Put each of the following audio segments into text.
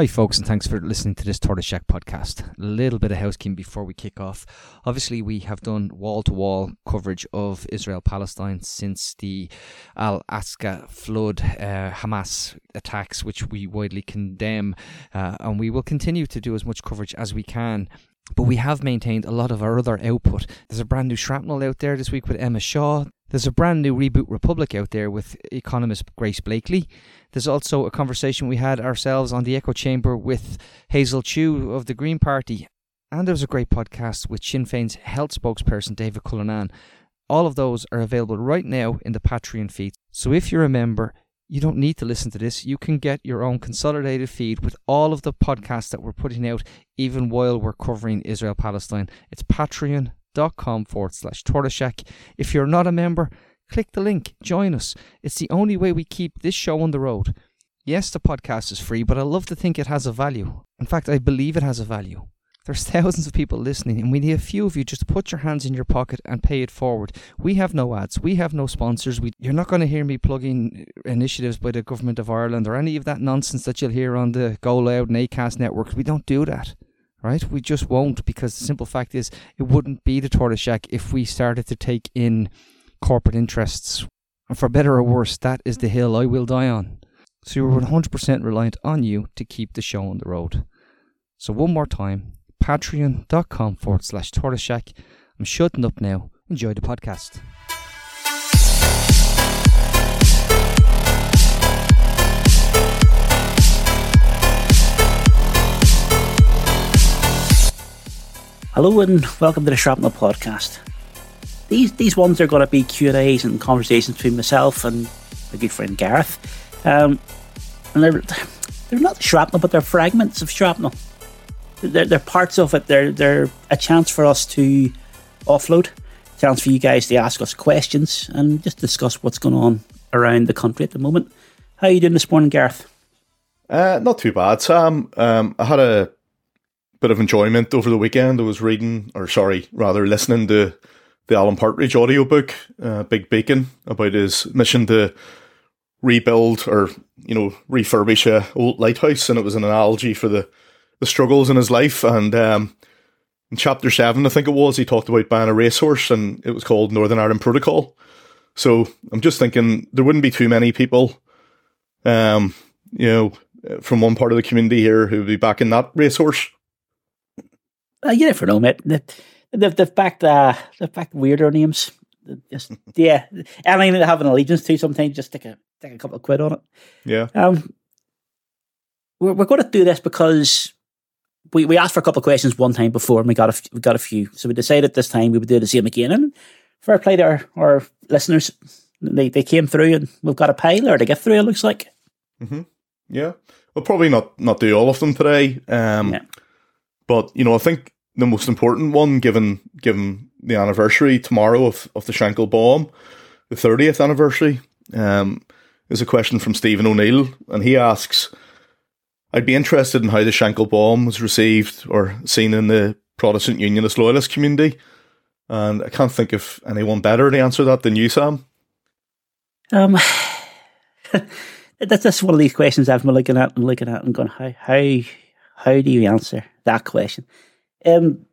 Hi, folks, and thanks for listening to this Tortoise Shack podcast. A little bit of housekeeping before we kick off. Obviously, we have done wall to wall coverage of Israel Palestine since the Al Aqsa flood, uh, Hamas attacks, which we widely condemn, uh, and we will continue to do as much coverage as we can but we have maintained a lot of our other output. There's a brand new shrapnel out there this week with Emma Shaw. There's a brand new Reboot Republic out there with economist Grace Blakeley. There's also a conversation we had ourselves on the Echo Chamber with Hazel Chu of the Green Party. And there's a great podcast with Sinn Féin's health spokesperson David Cullinane. All of those are available right now in the Patreon feed. So if you're a member, you don't need to listen to this. You can get your own consolidated feed with all of the podcasts that we're putting out, even while we're covering Israel Palestine. It's patreon.com forward slash tortoiseshack. If you're not a member, click the link, join us. It's the only way we keep this show on the road. Yes, the podcast is free, but I love to think it has a value. In fact, I believe it has a value. There's thousands of people listening, and we need a few of you just to put your hands in your pocket and pay it forward. We have no ads, we have no sponsors. We, you're not going to hear me plugging initiatives by the government of Ireland or any of that nonsense that you'll hear on the Go Loud and Acast networks. We don't do that right? We just won't because the simple fact is it wouldn't be the tortoise shack if we started to take in corporate interests. And for better or worse, that is the hill I will die on. So you're 100% reliant on you to keep the show on the road. So one more time, patreon.com forward slash tortoise shack. I'm shutting up now. Enjoy the podcast. Hello and welcome to the Shrapnel Podcast. These these ones are going to be Q and A's and conversations between myself and my good friend Gareth. Um, and they're they're not shrapnel, but they're fragments of shrapnel. They're, they're parts of it. They're they're a chance for us to offload, chance for you guys to ask us questions and just discuss what's going on around the country at the moment. How are you doing this morning, Gareth? Uh, not too bad, Sam. Um, I had a bit of enjoyment over the weekend. I was reading, or sorry, rather listening to the Alan Partridge audiobook, uh, Big Bacon, about his mission to rebuild or, you know, refurbish a old lighthouse. And it was an analogy for the, the struggles in his life. And um, in chapter seven, I think it was, he talked about buying a racehorse and it was called Northern Ireland Protocol. So I'm just thinking there wouldn't be too many people, um, you know, from one part of the community here who would be backing that racehorse. Uh, you never know, mate. They've, they've backed uh, they've backed weirder names. Just yeah, anything they have an allegiance to. Sometimes just stick a stick a couple of quid on it. Yeah. Um, we're we're going to do this because we, we asked for a couple of questions one time before and we got a we got a few. So we decided this time we would do the same again. And fair play to our, our listeners, they they came through and we've got a pile or to get through. It looks like. Mm-hmm. Yeah, we'll probably not not do all of them today. Um, yeah. but you know, I think the most important one, given given the anniversary tomorrow of, of the Shankill bomb, the 30th anniversary, um, is a question from Stephen O'Neill, and he asks, "I'd be interested in how the Shankill bomb was received or seen in the Protestant Unionist Loyalist community." And I can't think of anyone better to answer that than you, Sam. Um, that's just one of these questions I've been looking at and looking at and going, how how how do you answer that question? Um,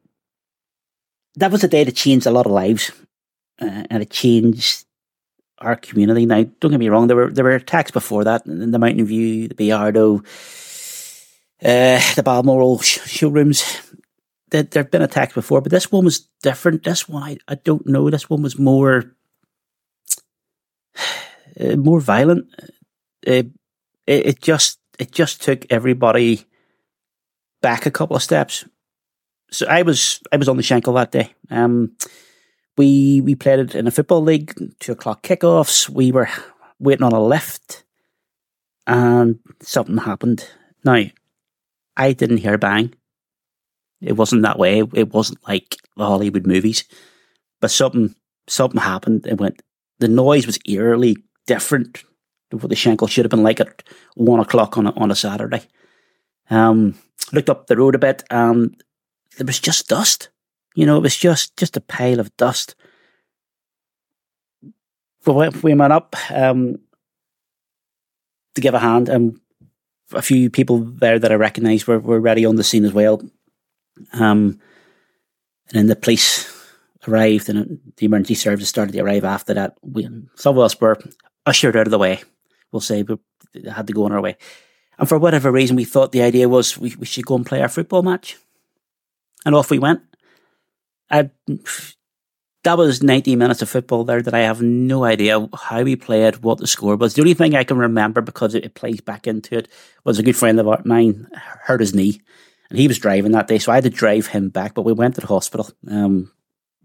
that was a day that changed a lot of lives, uh, and it changed our community. Now, don't get me wrong; there were there were attacks before that in the Mountain View, the Bayardo, uh, the Balmoral sh- showrooms. There have been attacked before, but this one was different. This one, I, I don't know. This one was more uh, more violent. Uh, it, it just it just took everybody back a couple of steps so I was I was on the Shankill that day. Um, we we played it in a football league, two o'clock kickoffs. We were waiting on a lift, and something happened. Now, I didn't hear bang. It wasn't that way. It wasn't like the Hollywood movies, but something something happened. It went. The noise was eerily different to what the Shankill should have been like at one o'clock on a, on a Saturday. Um, looked up the road a bit, and there was just dust. You know, it was just just a pile of dust. We went, we went up um, to give a hand, and a few people there that I recognised were, were ready on the scene as well. Um, and then the police arrived and the emergency services started to arrive after that. We, some of us were ushered out of the way, we'll say, but had to go on our way. And for whatever reason, we thought the idea was we, we should go and play our football match. And off we went. I, that was 90 minutes of football there that I have no idea how we played, what the score was. The only thing I can remember because it, it plays back into it was a good friend of mine hurt his knee and he was driving that day. So I had to drive him back, but we went to the hospital um,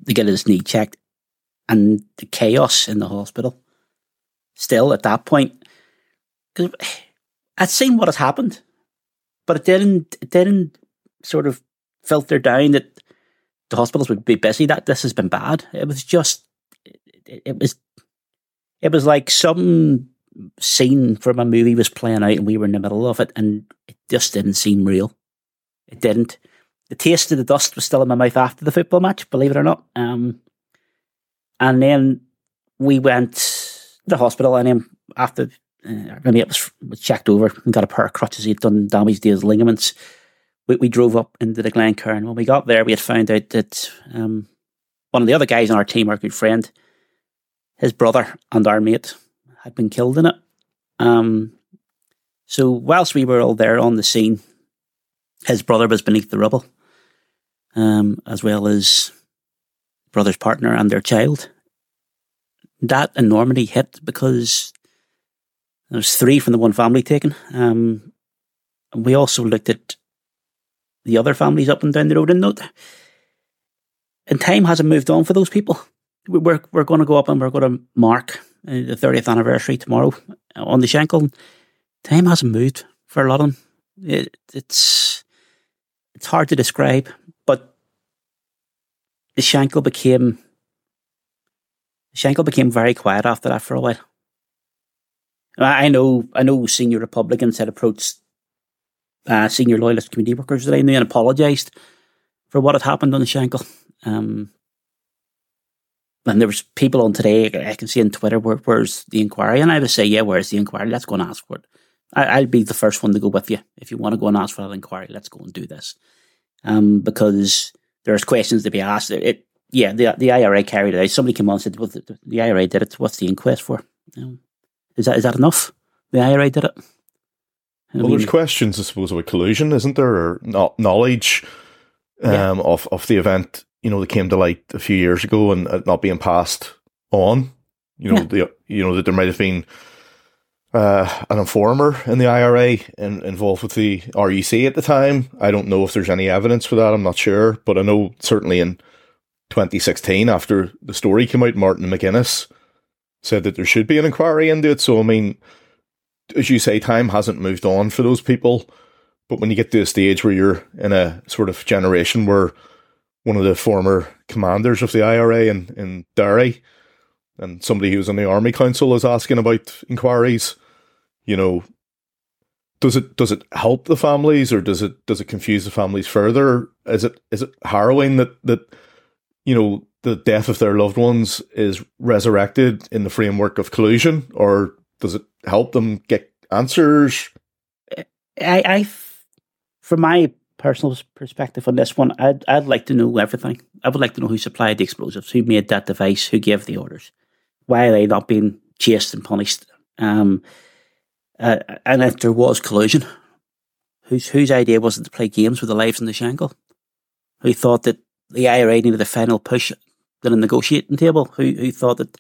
to get his knee checked and the chaos in the hospital still at that point. I'd seen what had happened, but it didn't, it didn't sort of filter down that the hospitals would be busy. That this has been bad. It was just, it, it was, it was like some scene from a movie was playing out, and we were in the middle of it, and it just didn't seem real. It didn't. The taste of the dust was still in my mouth after the football match, believe it or not. Um, and then we went to the hospital, and then after uh, my mate was, was checked over and got a pair of crutches, he'd done damage to his ligaments we, we drove up into the Glencairn. When we got there, we had found out that um, one of the other guys on our team, our good friend, his brother and our mate had been killed in it. Um, so whilst we were all there on the scene, his brother was beneath the rubble, um, as well as brother's partner and their child. That enormity hit because there was three from the one family taken. Um, we also looked at the other families up and down the road. And note, and time hasn't moved on for those people. We're we're going to go up and we're going to mark uh, the thirtieth anniversary tomorrow on the Shankill. Time hasn't moved for a lot of them. It, it's it's hard to describe, but the Shankill became Shankill became very quiet after that for a while. I know I know senior Republicans had approached uh, senior loyalist community workers today, and apologised for what had happened on the Shankill. Um, and there was people on today, I can see on Twitter, where, where's the inquiry? And I would say, yeah, where's the inquiry? Let's go and ask for it. I, will be the first one to go with you. If you want to go and ask for that inquiry, let's go and do this. Um, because there's questions to be asked. It, yeah, the the IRA carried it out. Somebody came on and said, well, the, the IRA did it. What's the inquest for? is that is that enough? The IRA did it. I well, mean, there's questions, I suppose, about collusion, isn't there, or not knowledge um, yeah. of of the event? You know, that came to light a few years ago and uh, not being passed on. You know, yeah. the you know that there might have been uh, an informer in the IRA in, involved with the RUC at the time. I don't know if there's any evidence for that. I'm not sure, but I know certainly in 2016, after the story came out, Martin McGuinness said that there should be an inquiry into it. So, I mean, as you say, time hasn't moved on for those people. But when you get to a stage where you're in a sort of generation where one of the former commanders of the IRA in, in Derry and somebody who's on the Army Council is asking about inquiries, you know, does it does it help the families or does it does it confuse the families further? Is it is it harrowing that that you know the death of their loved ones is resurrected in the framework of collusion, or does it help them get answers? I, I, from my personal perspective on this one, I'd, I'd like to know everything. I would like to know who supplied the explosives, who made that device, who gave the orders, why are they not being chased and punished, um, uh, and if there was collusion, whose whose idea was it to play games with the lives in the Shankill? Who thought that the IRA needed a final push than a negotiating table? Who who thought that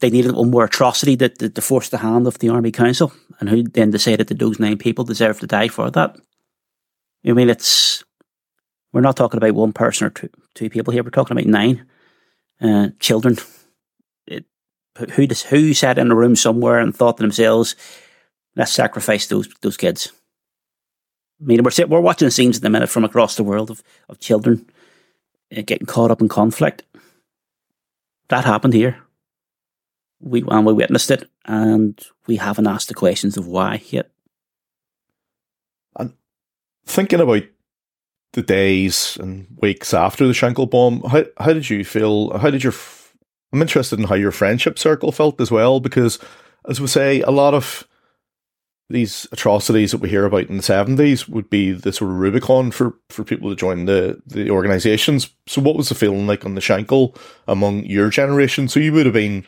they needed one more atrocity that, that to force the hand of the Army Council, and who then decided that those nine people deserve to die for that. I mean, it's we're not talking about one person or two, two people here. We're talking about nine uh, children. It, who who sat in a room somewhere and thought to themselves, "Let's sacrifice those those kids." I mean, we're we're watching scenes at the minute from across the world of of children uh, getting caught up in conflict. That happened here we and we witnessed it, and we haven't asked the questions of why yet. And thinking about the days and weeks after the Shankill bomb, how how did you feel? How did your I'm interested in how your friendship circle felt as well, because as we say, a lot of these atrocities that we hear about in the seventies would be the sort of Rubicon for, for people to join the, the organisations. So what was the feeling like on the Shankill among your generation? So you would have been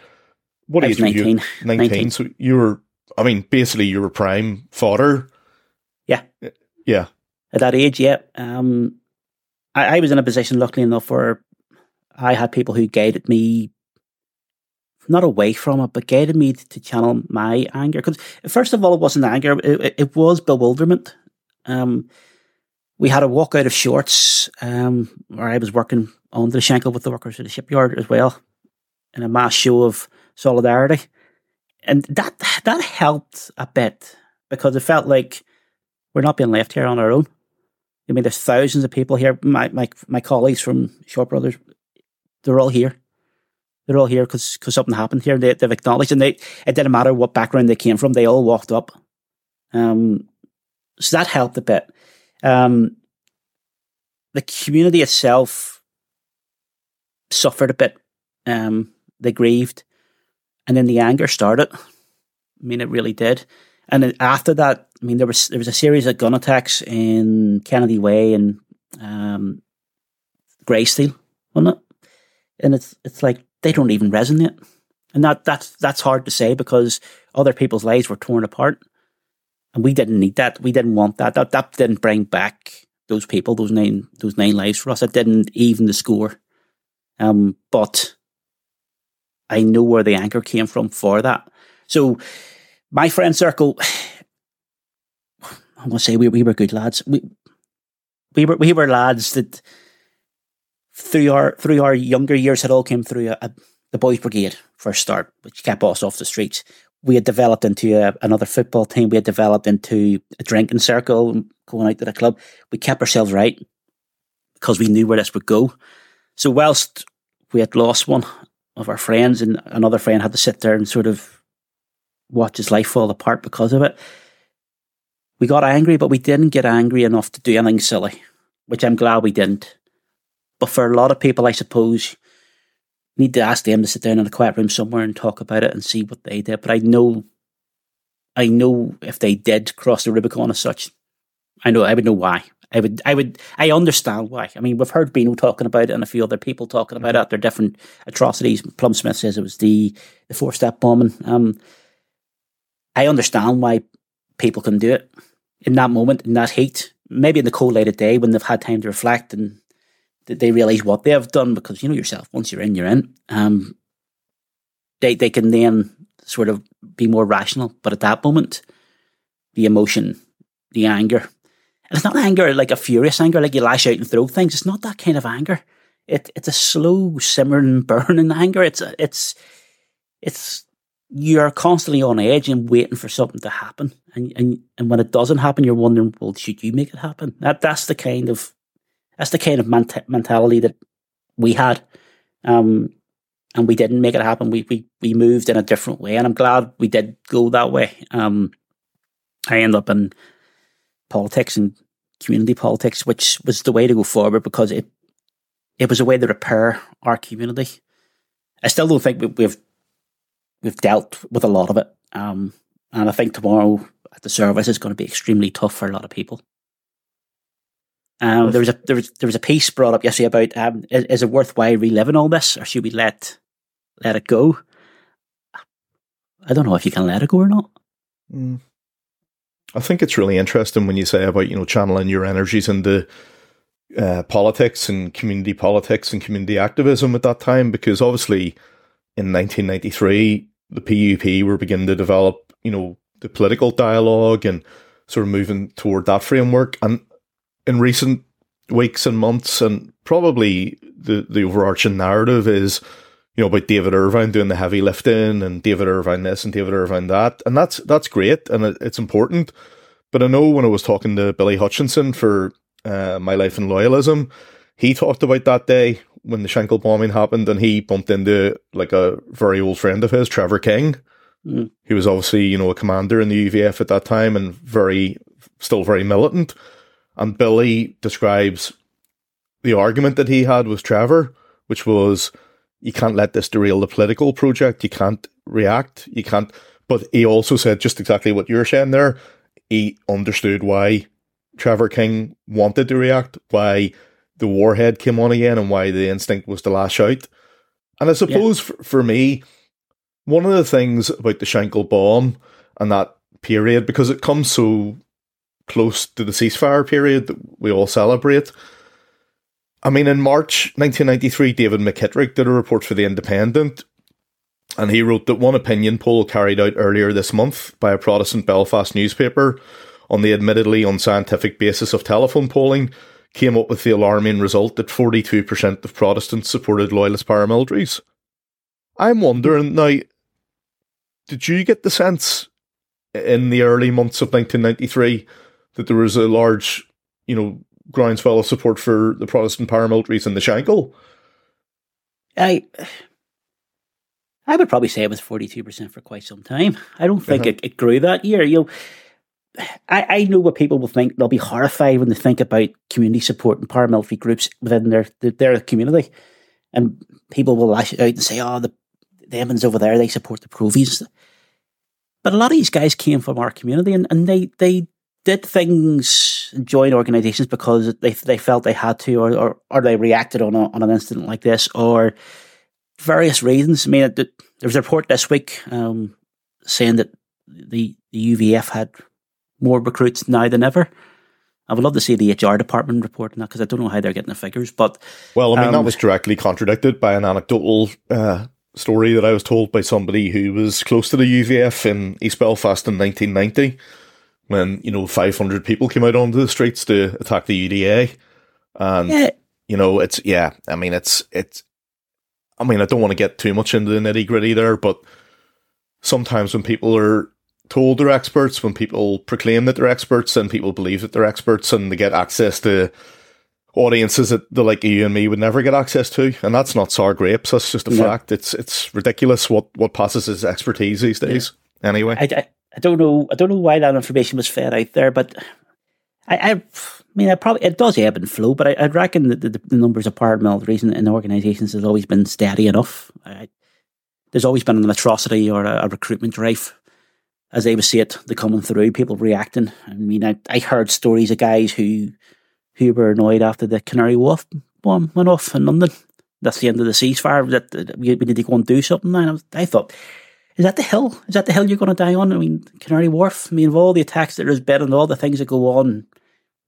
what age was were you? 19. 19. 19. So you were I mean, basically you were prime fodder. Yeah. Yeah. At that age, yeah. Um, I, I was in a position, luckily enough, where I had people who guided me, not away from it, but guided me to channel my anger. Because first of all, it wasn't anger; it, it, it was bewilderment. Um, we had a walk out of shorts, um, where I was working on the Shankill with the workers at the shipyard as well, in a mass show of solidarity, and that that helped a bit because it felt like we're not being left here on our own. I mean, there's thousands of people here. My my my colleagues from Short Brothers, they're all here. They're all here because something happened here. They, they've acknowledged, and they it didn't matter what background they came from. They all walked up. Um, so that helped a bit. Um, the community itself suffered a bit. Um, they grieved, and then the anger started. I mean, it really did. And then after that, I mean, there was there was a series of gun attacks in Kennedy Way and um, Greysteel, wasn't it? And it's it's like they don't even resonate, and that that's that's hard to say because other people's lives were torn apart, and we didn't need that. We didn't want that. That that didn't bring back those people, those nine those nine lives for us. It didn't even the score. Um, but I know where the anchor came from for that. So my friend circle, I'm gonna say we we were good lads. We we were we were lads that through our through our younger years had all came through a, a, the boys' brigade first start, which kept us off the streets. We had developed into a, another football team. We had developed into a drinking circle, going out to the club. We kept ourselves right because we knew where this would go. So whilst we had lost one of our friends, and another friend had to sit there and sort of watch his life fall apart because of it. We got angry, but we didn't get angry enough to do anything silly, which I'm glad we didn't. But for a lot of people, I suppose, need to ask them to sit down in a quiet room somewhere and talk about it and see what they did. But I know, I know if they did cross the Rubicon as such, I know I would know why. I would, I would, I understand why. I mean, we've heard Bino talking about it and a few other people talking about it. Their different atrocities. Plum Smith says it was the the four step bombing. Um, I understand why people can do it in that moment, in that heat. Maybe in the cold light of day when they've had time to reflect and they realise what they have done because you know yourself, once you're in, you're in. Um, they, they can then sort of be more rational. But at that moment, the emotion, the anger, and it's not anger like a furious anger, like you lash out and throw things. It's not that kind of anger. It, it's a slow, simmering, burning anger. It's, it's, it's you're constantly on edge and waiting for something to happen. And, and and when it doesn't happen, you're wondering, well, should you make it happen? That that's the kind of that's the kind of ment- mentality that we had, um, and we didn't make it happen. We we we moved in a different way, and I'm glad we did go that way. Um, I end up in politics and community politics, which was the way to go forward because it it was a way to repair our community. I still don't think we, we've we've dealt with a lot of it. Um, and I think tomorrow at the service is going to be extremely tough for a lot of people. Um, there was a there was there was a piece brought up yesterday about um, is, is it worthwhile reliving all this, or should we let let it go? I don't know if you can let it go or not. Mm. I think it's really interesting when you say about you know channeling your energies into uh, politics and community politics and community activism at that time, because obviously in 1993 the PUP were beginning to develop you know the political dialogue and sort of moving toward that framework, and in recent weeks and months, and probably the the overarching narrative is you know, about David Ervine doing the heavy lifting and David Ervine this and David Ervine that. And that's that's great and it, it's important. But I know when I was talking to Billy Hutchinson for uh, My Life in Loyalism, he talked about that day when the Shankill bombing happened and he bumped into like a very old friend of his, Trevor King. Mm. He was obviously, you know, a commander in the UVF at that time and very, still very militant. And Billy describes the argument that he had with Trevor, which was, you can't let this derail the political project. You can't react. You can't But he also said just exactly what you're saying there. He understood why Trevor King wanted to react, why the warhead came on again, and why the instinct was to lash out. And I suppose yeah. for, for me, one of the things about the Shankill bomb and that period, because it comes so close to the ceasefire period that we all celebrate. I mean, in March 1993, David McKittrick did a report for The Independent, and he wrote that one opinion poll carried out earlier this month by a Protestant Belfast newspaper on the admittedly unscientific basis of telephone polling came up with the alarming result that 42% of Protestants supported loyalist paramilitaries. I'm wondering now, did you get the sense in the early months of 1993 that there was a large, you know, groundswell of support for the Protestant paramilitaries in the Shankill? I I would probably say it was forty two percent for quite some time. I don't think uh-huh. it, it grew that year. You know, I, I know what people will think. They'll be horrified when they think about community support and paramilitary groups within their their, their community, and people will lash out and say, "Oh, the the Evans over there, they support the Provies." But a lot of these guys came from our community, and, and they they did things join organizations because they they felt they had to, or or, or they reacted on a, on an incident like this, or various reasons. I mean, there was a report this week um, saying that the the UVF had more recruits now than ever. I would love to see the HR department reporting that because I don't know how they're getting the figures. But well, I mean, um, that was directly contradicted by an anecdotal uh, story that I was told by somebody who was close to the UVF in East Belfast in 1990, when you know 500 people came out onto the streets to attack the UDA, and yeah. you know it's yeah. I mean, it's it's. I mean, I don't want to get too much into the nitty gritty there, but sometimes when people are told they're experts, when people proclaim that they're experts, and people believe that they're experts, and they get access to audiences that the like you and me would never get access to, and that's not sour grapes. That's just a yeah. fact. It's it's ridiculous what what passes as expertise these days. Yeah. Anyway, I, I, I, don't know. I don't know why that information was fed out there, but I. I I mean, I probably it does ebb and flow, but I, would reckon that the, the, numbers of paramilitaries in, in organisations has always been steady enough. I, there's always been an atrocity or a, a recruitment drive as they would see it, the coming through, people reacting. I mean, I, I heard stories of guys who who were annoyed after the Canary Wharf bomb went off in London. That's the end of the ceasefire. That, that we, we need to go and do something. And I, was, I thought, is that the hill? Is that the hill you're going to die on? I mean, Canary Wharf. I mean, of all the attacks that there's been and all the things that go on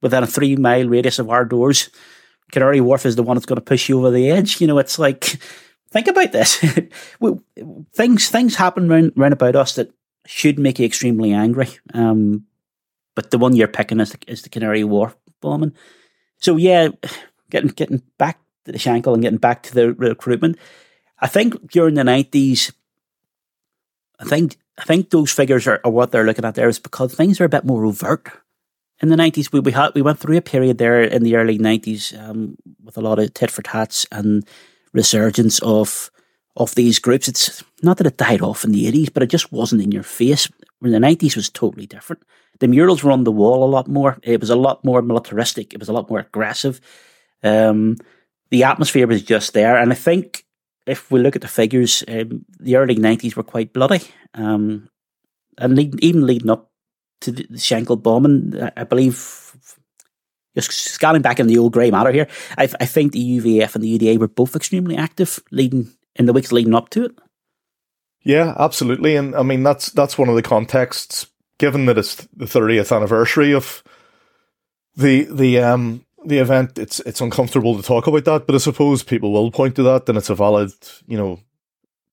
within a three mile radius of our doors, Canary Wharf is the one that's going to push you over the edge. You know, it's like, think about this. things things happen round, round about us that should make you extremely angry. Um, but the one you're picking is the, is the Canary Wharf bombing. So yeah, getting getting back to the Shankill and getting back to the recruitment. I think during the nineties, I think I think those figures are, are, what they're looking at there is because things are a bit more overt. In the nineties, we we had we went through a period there in the early nineties um, with a lot of tit for tats and resurgence of of these groups. It's not that it died off in the 80s, but it just wasn't in your face. In the 90s was totally different. The murals were on the wall a lot more. It was a lot more militaristic. It was a lot more aggressive. Um, the atmosphere was just there. And I think if we look at the figures, um, the early 90s were quite bloody. Um, and lead, even leading up to the Shankill bombing, I believe, just scanning back in the old grey matter here, I, I think the UVF and the UDA were both extremely active leading in the weeks leading up to it. Yeah, absolutely, and I mean that's that's one of the contexts. Given that it's the 30th anniversary of the the um the event, it's it's uncomfortable to talk about that. But I suppose people will point to that, and it's a valid you know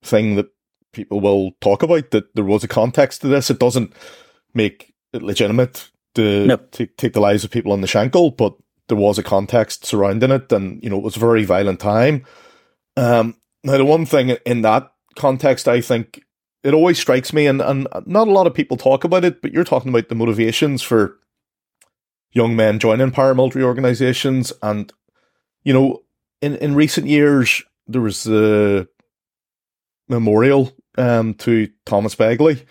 thing that people will talk about. That there was a context to this. It doesn't make it legitimate to take, take the lives of people on the Shankill, but there was a context surrounding it, and you know it was a very violent time. Um, now, the one thing in that context, I think it always strikes me, and, and not a lot of people talk about it, but you're talking about the motivations for young men joining paramilitary organizations. And, you know, in, in recent years, there was the memorial um, to Thomas Begley,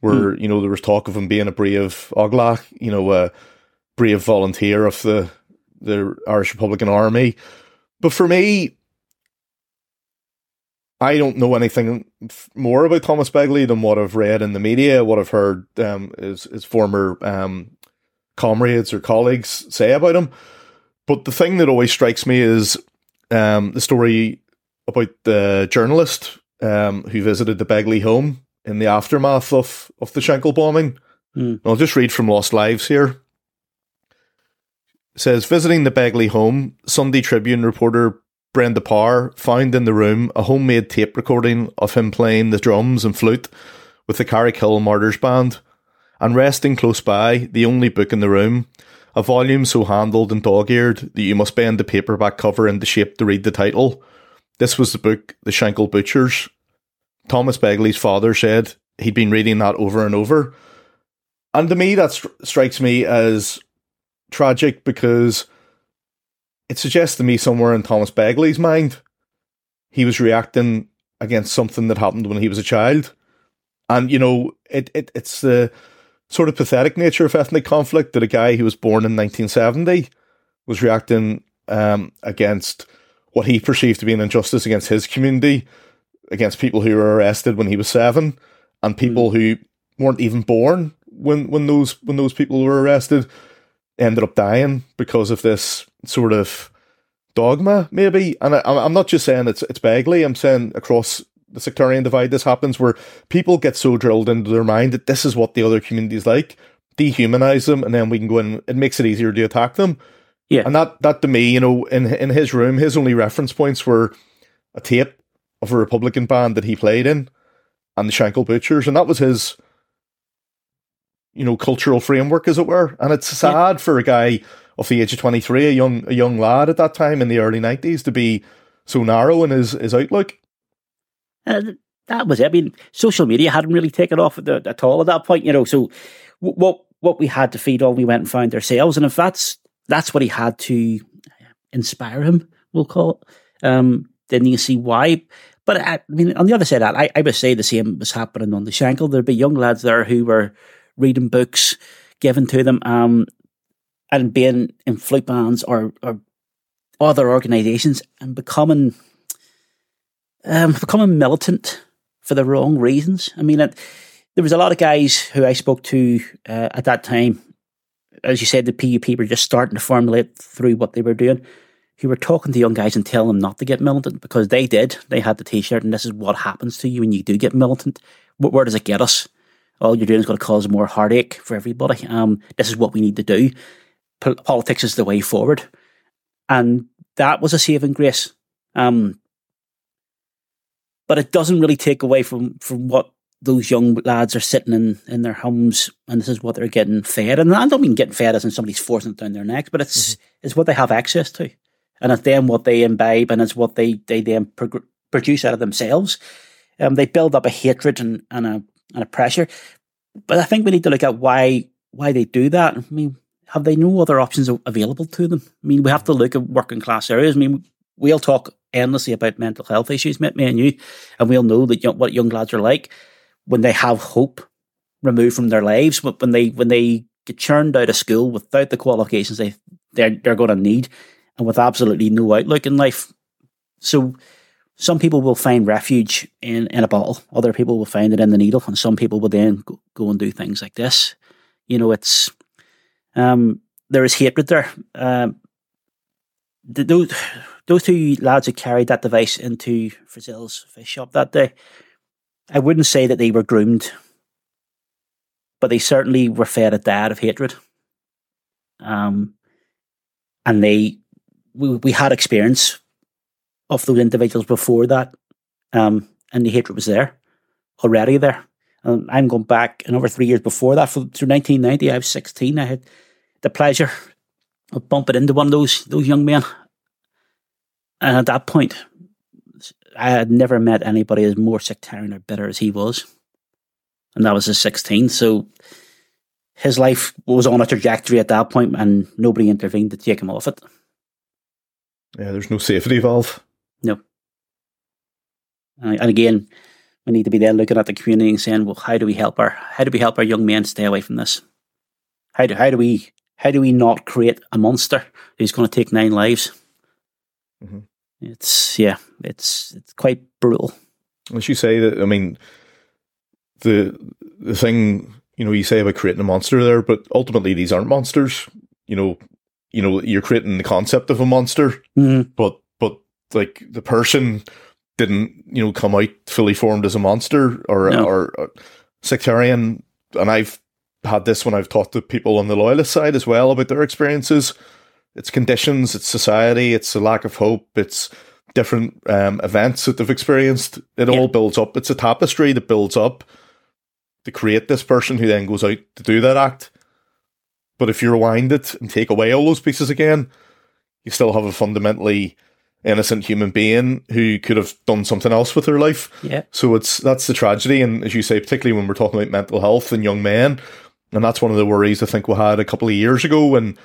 where, mm. you know, there was talk of him being a brave Óglach, you know, a brave volunteer of the, the Irish Republican Army. But for me, I don't know anything more about Thomas Begley than what I've read in the media, what I've heard um, his, his former um, comrades or colleagues say about him. But the thing that always strikes me is um, the story about the journalist um, who visited the Begley home in the aftermath of, of the Shankill bombing. Mm. I'll just read from Lost Lives here. It says visiting the Begley home, Sunday Tribune reporter Brenda Power found in the room a homemade tape recording of him playing the drums and flute with the Carrickhill Martyrs Band, and resting close by, the only book in the room, a volume so handled and dog eared that you must bend the paperback cover into shape to read the title. This was the book, The Shankill Butchers. Thomas Begley's father said he'd been reading that over and over. And to me, that st- strikes me as tragic because it suggests to me somewhere in Thomas Begley's mind, he was reacting against something that happened when he was a child. And, you know, it, it it's the sort of pathetic nature of ethnic conflict that a guy who was born in 1970 was reacting um, against what he perceived to be an injustice against his community, against people who were arrested when he was seven, and people mm. who weren't even born when, when those when those people were arrested ended up dying because of this sort of dogma, maybe. And I, I'm not just saying it's it's Begley. I'm saying across the sectarian divide, this happens where people get so drilled into their mind that this is what the other communities like, dehumanize them, and then we can go in. It makes it easier to attack them. Yeah, and that that to me, you know, in in his room, his only reference points were a tape of a Republican band that he played in, and the Shankill Butchers, and that was his you know, cultural framework, as it were. And it's sad yeah. for a guy of the age of 23, a young a young lad at that time in the early 90s, to be so narrow in his, his outlook. Uh, that was it. I mean, social media hadn't really taken off at, the, at all at that point, you know. So what what we had to feed on, we went and found ourselves. And if that's that's what he had to inspire him, we'll call it, um, then you see why. But I, I mean, on the other side of that, I, I would say the same was happening on the Shankill. There'd be young lads there who were reading books given to them, um, and being in flute bands or, or other organisations and becoming um, becoming militant for the wrong reasons. I mean, it, there was a lot of guys who I spoke to uh, at that time. As you said, the PUP were just starting to formulate through what they were doing. Who were talking to young guys and telling them not to get militant because they did. They had the T-shirt, and this is what happens to you when you do get militant. Where does it get us? all you're doing is going to cause more heartache for everybody. Um, this is what we need to do. Politics is the way forward, and that was a saving grace. Um, but it doesn't really take away from from what those young lads are sitting in in their homes, and this is what they're getting fed. And I don't mean getting fed as in somebody's forcing it down their necks, but it's mm-hmm. it's what they have access to, and it's then what they imbibe, and it's what they they then pro- produce out of themselves. Um, they build up a hatred and, and a and a pressure. But I think we need to look at why why they do that. I mean, have they no other options available to them? I mean, we have to look at working class areas. I mean, we'll talk endlessly about mental health issues, me and you, and we'll know that young, what young lads are like when they have hope removed from their lives, but when they when they get churned out of school without the qualifications they they're they're going to need, and with absolutely no outlook in life. So some people will find refuge in, in a bottle, other people will find it in the needle, and some people will then go, go and do things like this. You know, it's um, there is hatred there. Um, those those two lads who carried that device into Frizzell's fish shop that day, I wouldn't say that they were groomed, but they certainly were fed a diet of hatred. Um, and they we, we had experience of those individuals before that, um, and the hatred was there already there. And I'm going back another three years before that, through 1990. I was 16. I had the pleasure of bumping into one of those those young men, and at that point, I had never met anybody as more sectarian or bitter as he was, and that was his 16. So his life was on a trajectory at that point, and nobody intervened to take him off it. Yeah, there's no safety valve. No. And again, we need to be there looking at the community and saying, well, how do we help our how do we help our young men stay away from this? How do how do we how do we not create a monster who's going to take nine lives? Mm-hmm. It's yeah, it's it's quite brutal. as you say, that I mean, the the thing you know you say about creating a monster there, but ultimately these aren't monsters. You know, you know you're creating the concept of a monster, mm-hmm. but but like the person didn't you know come out fully formed as a monster or No. or, or sectarian. And I've had this when I've talked to people on the loyalist side as well about their experiences. It's conditions, it's society, it's a lack of hope, it's different um, events that they've experienced. It Yeah. all builds up. It's a tapestry that builds up to create this person who then goes out to do that act. But if you rewind it and take away all those pieces again, you still have a fundamentally innocent human being who could have done something else with their life. Yeah. So it's that's the tragedy, and as you say, particularly when we're talking about mental health and young men, and that's one of the worries I think we had a couple of years ago when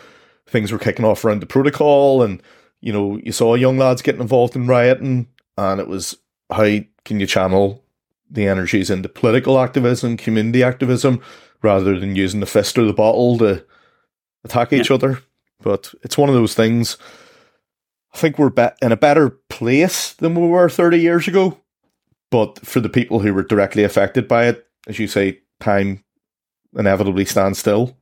things were kicking off around the protocol, and you know you saw young lads getting involved in rioting, and it was how can you channel the energies into political activism, community activism, rather than using the fist or the bottle to attack each other. But it's one of those things. I think we're be- in a better place than we were 30 years ago. But for the people who were directly affected by it, as you say, time inevitably stands still.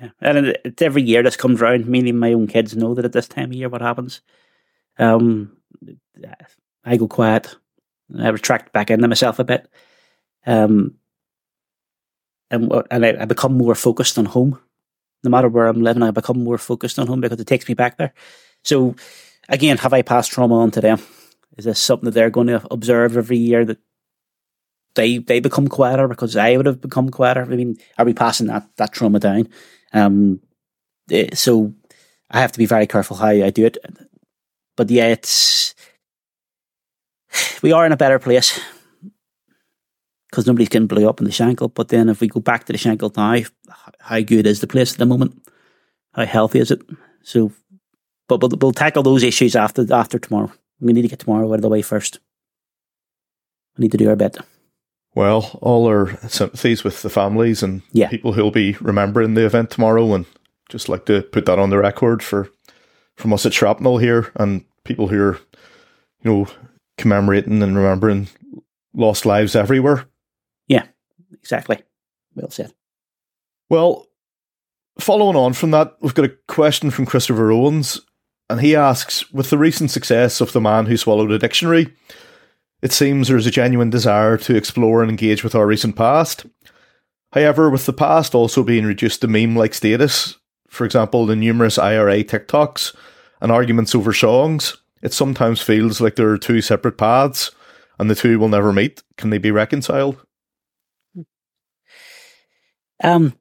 Yeah, and it's every year this comes round. Mainly, my own kids know that at this time of year, what happens. Um, I go quiet. I retract back into myself a bit. Um, and and I, I become more focused on home. No matter where I'm living, I become more focused on home because it takes me back there. So, again, have I passed trauma on to them? Is this something that they're going to observe every year that they they become quieter because I would have become quieter? I mean, are we passing that that trauma down? Um, eh, so I have to be very careful how I do it. But yeah, it's we are in a better place because nobody's getting blew up in the Shankill. But then if we go back to the Shankill now, how good is the place at the moment? How healthy is it? So, but we'll, we'll tackle those issues after after tomorrow. We need to get tomorrow out of the way first. We need to do our bit. Well, all our sympathies with the families and Yeah. people who'll be remembering the event tomorrow, and just like to put that on the record for from us at Shrapnel here and people who are, you know, commemorating and remembering lost lives everywhere. Yeah, exactly. Well said. Well, following on from that, we've got a question from Christopher Owens, and he asks With the recent success of The Man Who Swallowed a Dictionary, it seems there is a genuine desire to explore and engage with our recent past. However, with the past also being reduced to meme like status, for example, the numerous IRA TikToks and arguments over songs, it sometimes feels like there are two separate paths and the two will never meet. Can they be reconciled? Um,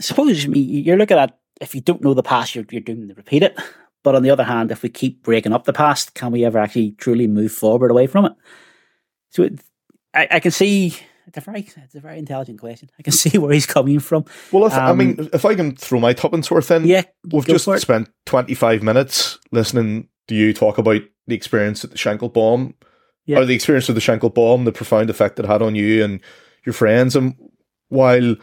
suppose you're looking at if you don't know the past, you're you're doomed to repeat it. But on the other hand, if we keep breaking up the past, can we ever actually truly move forward away from it? So it, I, I can see it's a very it's a very intelligent question. I can see where he's coming from. Well, if, I Um, mean, if I can throw my tuppence worth in, Yeah, We've just spent 25 minutes listening to you talk about the experience at the Shankill bomb, Yeah. or the experience of the Shankill bomb, the profound effect it had on you and your friends. And while,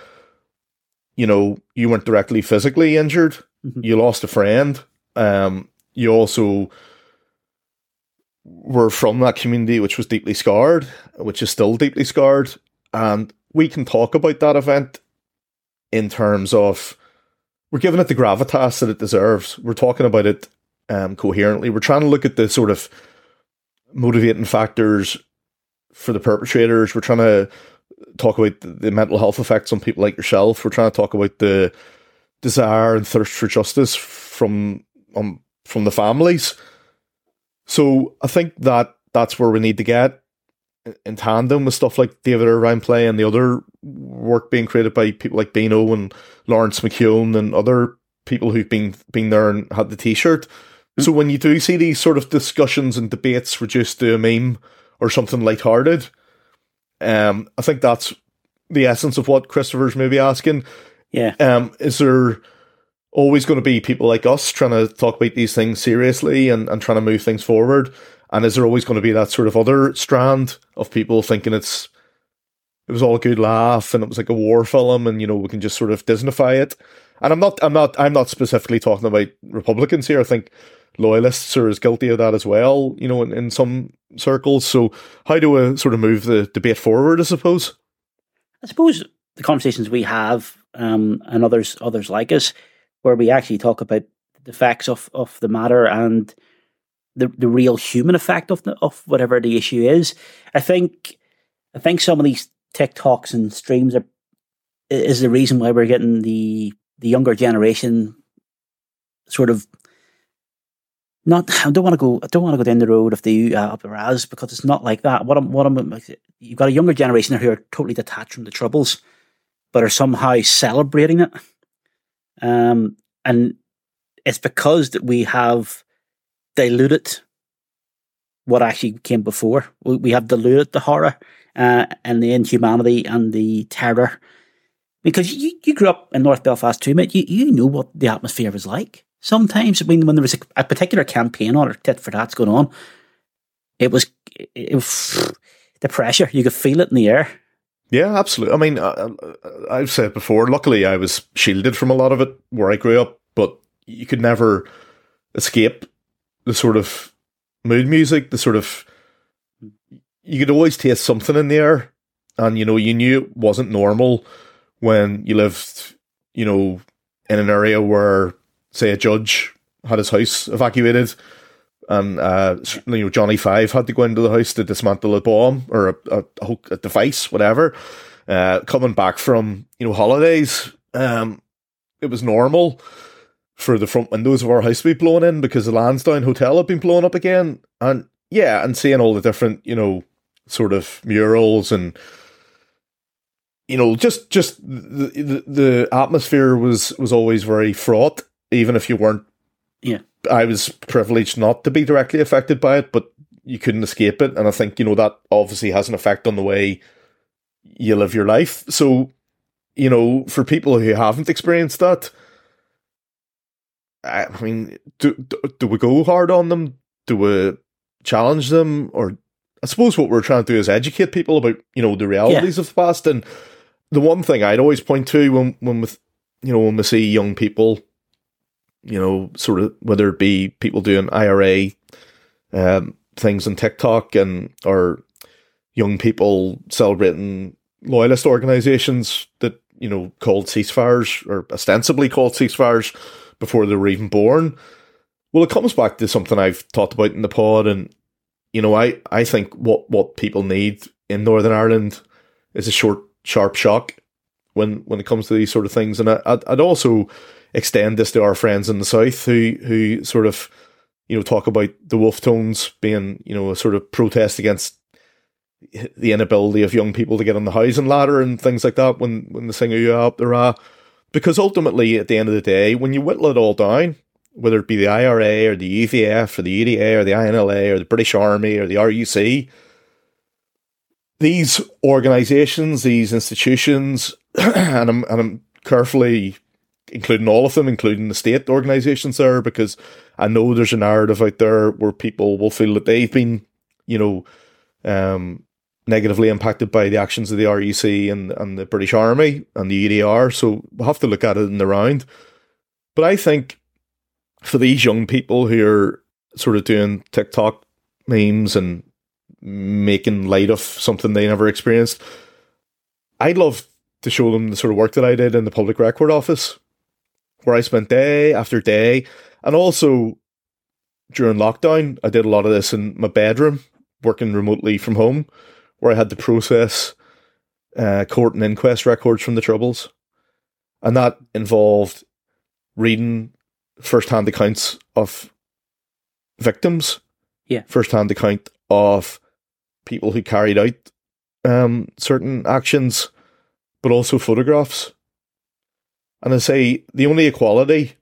you know, you weren't directly physically injured, Mhm. you lost a friend. Um, you also were from that community, which was deeply scarred, which is still deeply scarred. And we can talk about that event in terms of we're giving it the gravitas that it deserves. We're talking about it um, coherently. We're trying to look at the sort of motivating factors for the perpetrators. We're trying to talk about the, the mental health effects on people like yourself. We're trying to talk about the desire and thirst for justice from um, from the families. So I think that that's where we need to get in tandem with stuff like David Ervine play and the other work being created by people like Bino and Laurence McKeown and other people who've been been there and had the T-shirt. So when you do see these sort of discussions and debates reduced to a meme or something lighthearted, um, I think that's the essence of what Christopher's maybe asking. Yeah, Um, is there always going to be people like us trying to talk about these things seriously and, and trying to move things forward? And is there always going to be that sort of other strand of people thinking it's it was all a good laugh and it was like a war film and you know we can just sort of Disneyfy it? And I'm not I'm not I'm not specifically talking about Republicans here. I think loyalists are as guilty of that as well, you know, in, in some circles. So, how do we sort of move the debate forward, I suppose? I suppose the conversations we have um, and others others like us, where we actually talk about the facts of, of the matter and the the real human effect of the, of whatever the issue is. I think I think some of these TikToks and streams are is the reason why we're getting the the younger generation sort of not I don't want to go I don't want to go down the road of the uh, upper as because it's not like that. What I'm what I'm you've got a younger generation who are totally detached from the troubles, but are somehow celebrating it. Um, and it's because that we have diluted what actually came before. We, we have diluted the horror uh, and the inhumanity and the terror. Because you, you grew up in North Belfast too, mate. You, you knew what the atmosphere was like sometimes when when there was a, a particular campaign on or tit for tats going on, it was it was the pressure. You could feel it in the air. Yeah, absolutely. I mean, I, I've said before. Luckily, I was shielded from a lot of it where I grew up, but you could never escape the sort of mood music. The sort of you could always taste something in the air, and you know you knew it wasn't normal when you lived, you know, in an area where say a judge had his house evacuated and uh, you know Johnny Five had to go into the house to dismantle a bomb or a, a, a device, whatever. Uh, coming back from you know holidays, um, it was normal for the front windows of our house to be blown in because the Lansdowne Hotel had been blown up again, and yeah, and seeing all the different you know sort of murals and you know just just the the, the atmosphere was was always very fraught even if you weren't. I was privileged not to be directly affected by it, but you couldn't escape it. And I think, you know, that obviously has an effect on the way you live your life. So, you know, for people who haven't experienced that, I mean, do, do, do we go hard on them? Do we challenge them? Or I suppose what we're trying to do is educate people about, you know, the realities yeah. of the past. And the one thing I'd always point to when, when with, you know, when we see young people you know, sort of whether it be people doing IRA um, things on TikTok and or young people celebrating loyalist organizations that you know called ceasefires or ostensibly called ceasefires before they were even born. Well, it comes back to something I've talked about in the pod, and you know, I I think what what people need in Northern Ireland is a short, sharp shock when when it comes to these sort of things, and I, I'd, I'd also extend this to our friends in the south who who sort of you know talk about the Wolfe Tones being you know a sort of protest against the inability of young people to get on the housing ladder and things like that when when the singer you up there are because ultimately at the end of the day when you whittle it all down whether it be the IRA or the UVF or the UDA or the INLA or the British Army or the RUC these organizations these institutions and I'm and I'm carefully including all of them, including the state organisations there, because I know there's a narrative out there where people will feel that they've been, you know, um, negatively impacted by the actions of the RUC and, and the British Army and the UDR. So we'll have to look at it in the round. But I think for these young people who are sort of doing TikTok memes and making light of something they never experienced, I'd love to show them the sort of work that I did in the public record office where I spent day after day. And also during lockdown, I did a lot of this in my bedroom, working remotely from home, where I had to process uh, court and inquest records from the Troubles. And that involved reading first hand accounts of victims, yeah, first hand account of people who carried out um, certain actions, but also photographs. And I say the only equality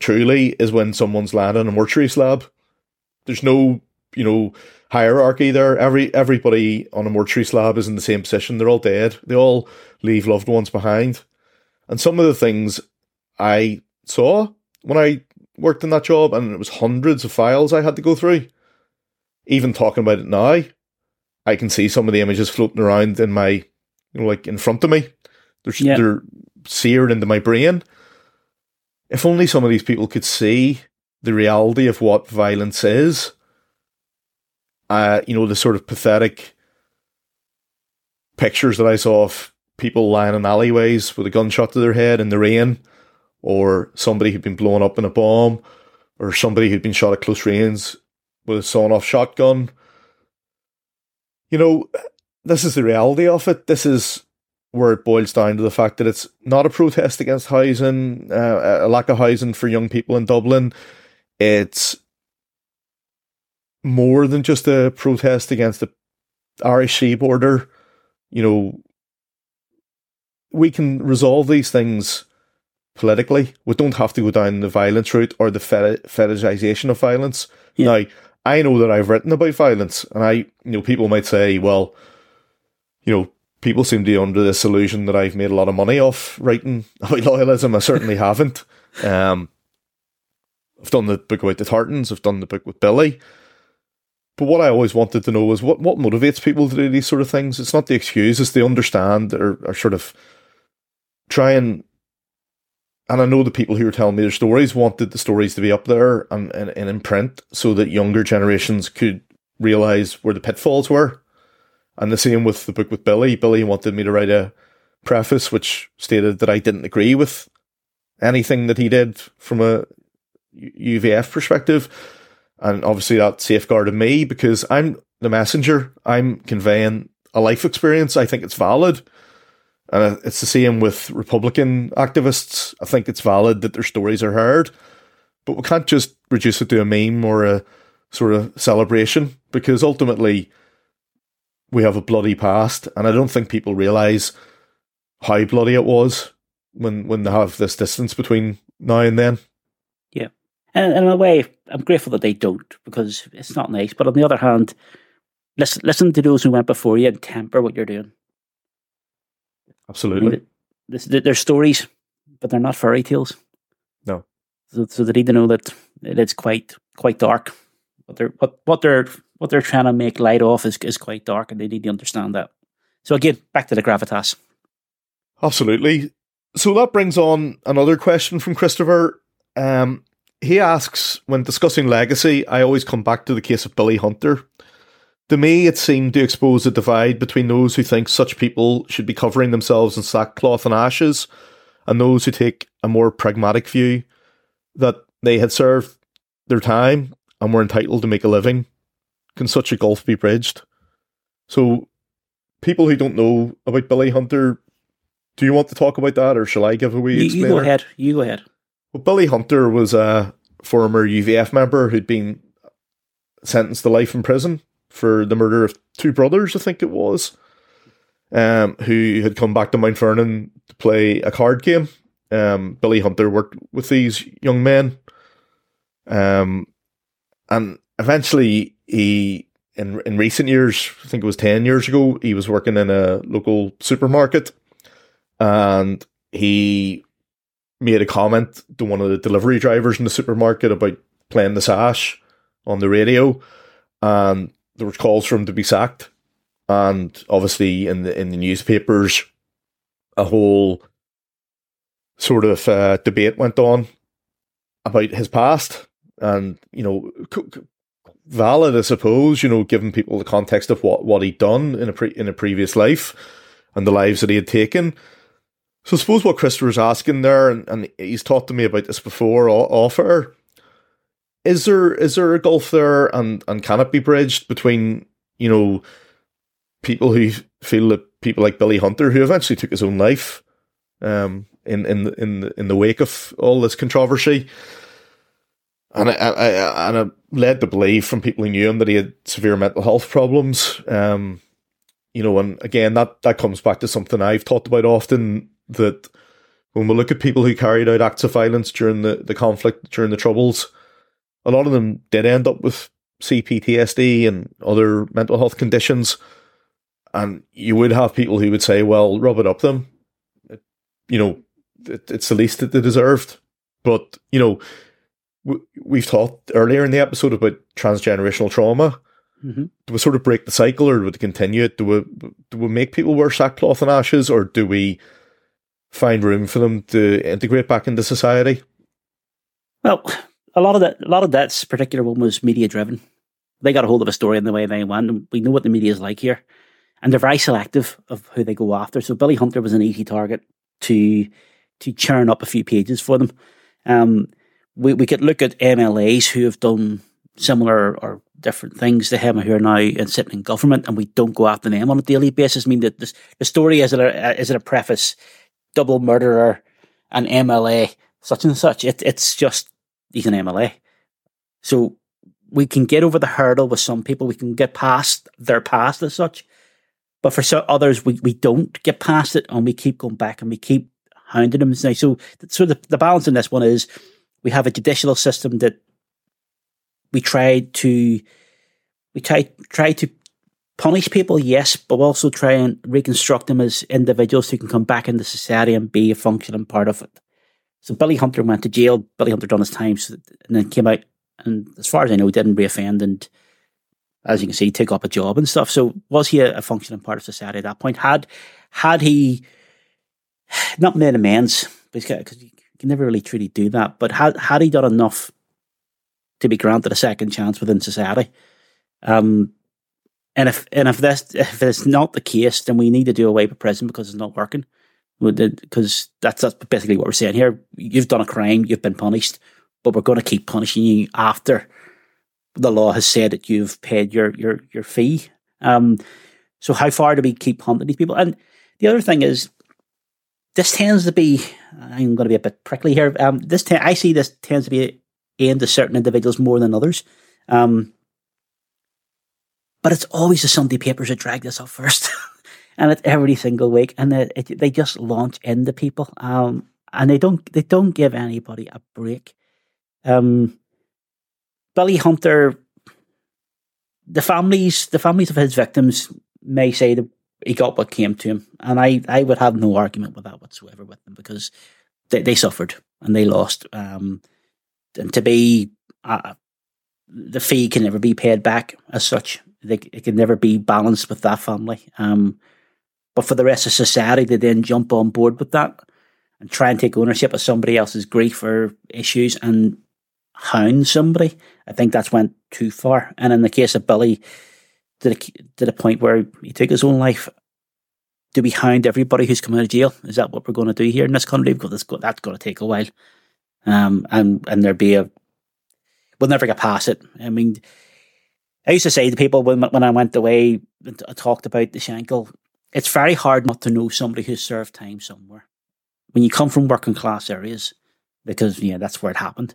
truly is when someone's landing on a mortuary slab. There's no, you know, hierarchy there. Every everybody on a mortuary slab is in the same position. They're all dead. They all leave loved ones behind. And some of the things I saw when I worked in that job, and it was hundreds of files I had to go through. Even talking about it now, I can see some of the images floating around in my, you know, like in front of me. There's, yeah. They're seared into my brain. If only some of these people could see the reality of what violence is. Uh, you know, the sort of pathetic pictures that I saw of people lying in alleyways with a gunshot to their head in the rain, or somebody who'd been blown up in a bomb, or somebody who'd been shot at close range with a sawn off shotgun. You know, this is the reality of it. This is where it boils down to the fact that it's not a protest against housing, uh, a lack of housing for young people in Dublin. It's more than just a protest against the Irish Sea border. You know, we can resolve these things politically. We don't have to go down the violence route or the fetishization of violence. Yeah. Now, I know that I've written about violence, and I, you know, people might say, well, you know, people seem to be under this illusion that I've made a lot of money off writing about loyalism. I certainly haven't. Um, I've done the book about the Tartans. I've done the book with Billy. But what I always wanted to know was what, what motivates people to do these sort of things. It's not the excuse, it's they understand or, or sort of try and and I know the people who are telling me their stories wanted the stories to be up there and, and, and in print so that younger generations could realize where the pitfalls were. And the same with the book with Billy. Billy wanted me to write a preface which stated that I didn't agree with anything that he did from a UVF perspective. And obviously that safeguarded me because I'm the messenger. I'm conveying a life experience. I think it's valid. And it's the same with Republican activists. I think it's valid that their stories are heard, but we can't just reduce it to a meme or a sort of celebration because ultimately we have a bloody past, and I don't think people realize how bloody it was when when they have this distance between now and then. Yeah, and, and in a way, I'm grateful that they don't because it's not nice. But on the other hand, listen listen to those who went before you and temper what you're doing. Absolutely. This, they're stories, but they're not fairy tales. No. So, so they need to know that it's quite quite dark. What they're what, what they're what they're trying to make light of is is quite dark, and they need to understand that. So again, back to the gravitas. Absolutely. So that brings on another question from Christopher. Um, he asks, when discussing legacy, I always come back to the case of Billy Hunter. To me, it seemed to expose a divide between those who think such people should be covering themselves in sackcloth and ashes, and those who take a more pragmatic view that they had served their time and were entitled to make a living. Can such a gulf be bridged? So, people who don't know about Billy Hunter, do you want to talk about that, or shall I give away? You, you go ahead. You go ahead. Well, Billy Hunter was a former UVF member who'd been sentenced to life in prison for the murder of two brothers, I think it was, um, who had come back to Mount Vernon to play a card game. Um, Billy Hunter worked with these young men, um, and eventually he, in in recent years, I think it was ten years ago, he was working in a local supermarket, and he made a comment to one of the delivery drivers in the supermarket about playing the sash on the radio, and there was calls for him to be sacked, and obviously in the in the newspapers, a whole sort of uh, debate went on about his past, and you know, valid, I suppose. You know, giving people the context of what what he'd done in a pre- in a previous life and the lives that he had taken. So I suppose what Christopher's asking there, and, and he's talked to me about this before off air, is there is there a gulf there, and and can it be bridged between you know people who feel that people like Billy Hunter, who eventually took his own life, um, in in in in the wake of all this controversy, and I, I, and I led to believe from people who knew him that he had severe mental health problems. Um, you know, and again, that that comes back to something I've talked about often that when we look at people who carried out acts of violence during the, the conflict, during the troubles, a lot of them did end up with CPTSD and other mental health conditions. And you would have people who would say, well, rub it up them. You know, it, it's the least that they deserved. But, you know, we've talked earlier in the episode about transgenerational trauma. Mm-hmm. Do we sort of break the cycle or do we continue it? Do we, do we make people wear sackcloth and ashes or do we find room for them to integrate back into society? Well, a lot of that, a lot of that particular one was media driven. They got a hold of a story in the way they went. And we know what the media is like here, and they're very selective of who they go after. So Billy Hunter was an easy target to to churn up a few pages for them. Um, we we could look at MLAs who have done similar or different things to him who are now in sitting in government, and we don't go after them on a daily basis. I mean, the, the, story is it a, uh, is it a preface, double murderer, an MLA, such and such. It, it's just he's an MLA, so we can get over the hurdle with some people. We can get past their past as such, but for others, we, we don't get past it, and we keep going back and we keep hounding them. So, so the, the balance in this one is we have a judicial system that we try to we try try to punish people, yes, but also try and reconstruct them as individuals who can come back into society and be a functioning part of it. So Billy Hunter went to jail. Billy Hunter done his time, so, and then came out, and as far as I know, he didn't reoffend, and as you can see, took up a job and stuff. So was he a, a functioning part of society at that point? Had had he not made amends because can never really truly do that, but had had he done enough to be granted a second chance within society. Um, and if and if this if it's not the case, then we need to do away with prison because it's not working. Because that's that's basically what we're saying here. You've done a crime, you've been punished, but we're going to keep punishing you after the law has said that you've paid your your your fee. Um, so how far do we keep hunting these people? And the other thing is, this tends to be. I'm going to be a bit prickly here. Um, this te- I see this tends to be aimed at certain individuals more than others. Um, but it's always the Sunday papers that drag this up first. and it's every single week. And it, it, they just launch into people. Um, and they don't they don't give anybody a break. Um, Billy Hunter, the families the families of his victims may say that he got what came to him, and I, I would have no argument with that whatsoever with them because they, they suffered and they lost. Um, and to be uh, the fee can never be paid back as such. They, it can never be balanced with that family. Um, but for the rest of society to then jump on board with that and try and take ownership of somebody else's grief or issues and hound somebody, I think that's went too far. And in the case of Billy, to the, to the point where he took his own life, do we hound everybody who's come out of jail? Is that what we're going to do here in this country? Because that's got, that's going to take a while um, and and there be a we'll never get past it. I mean, I used to say to people when when I went away, I talked about the Shankill. It's very hard not to know somebody who's served time somewhere. When you come from working class areas, because yeah, that's where it happened.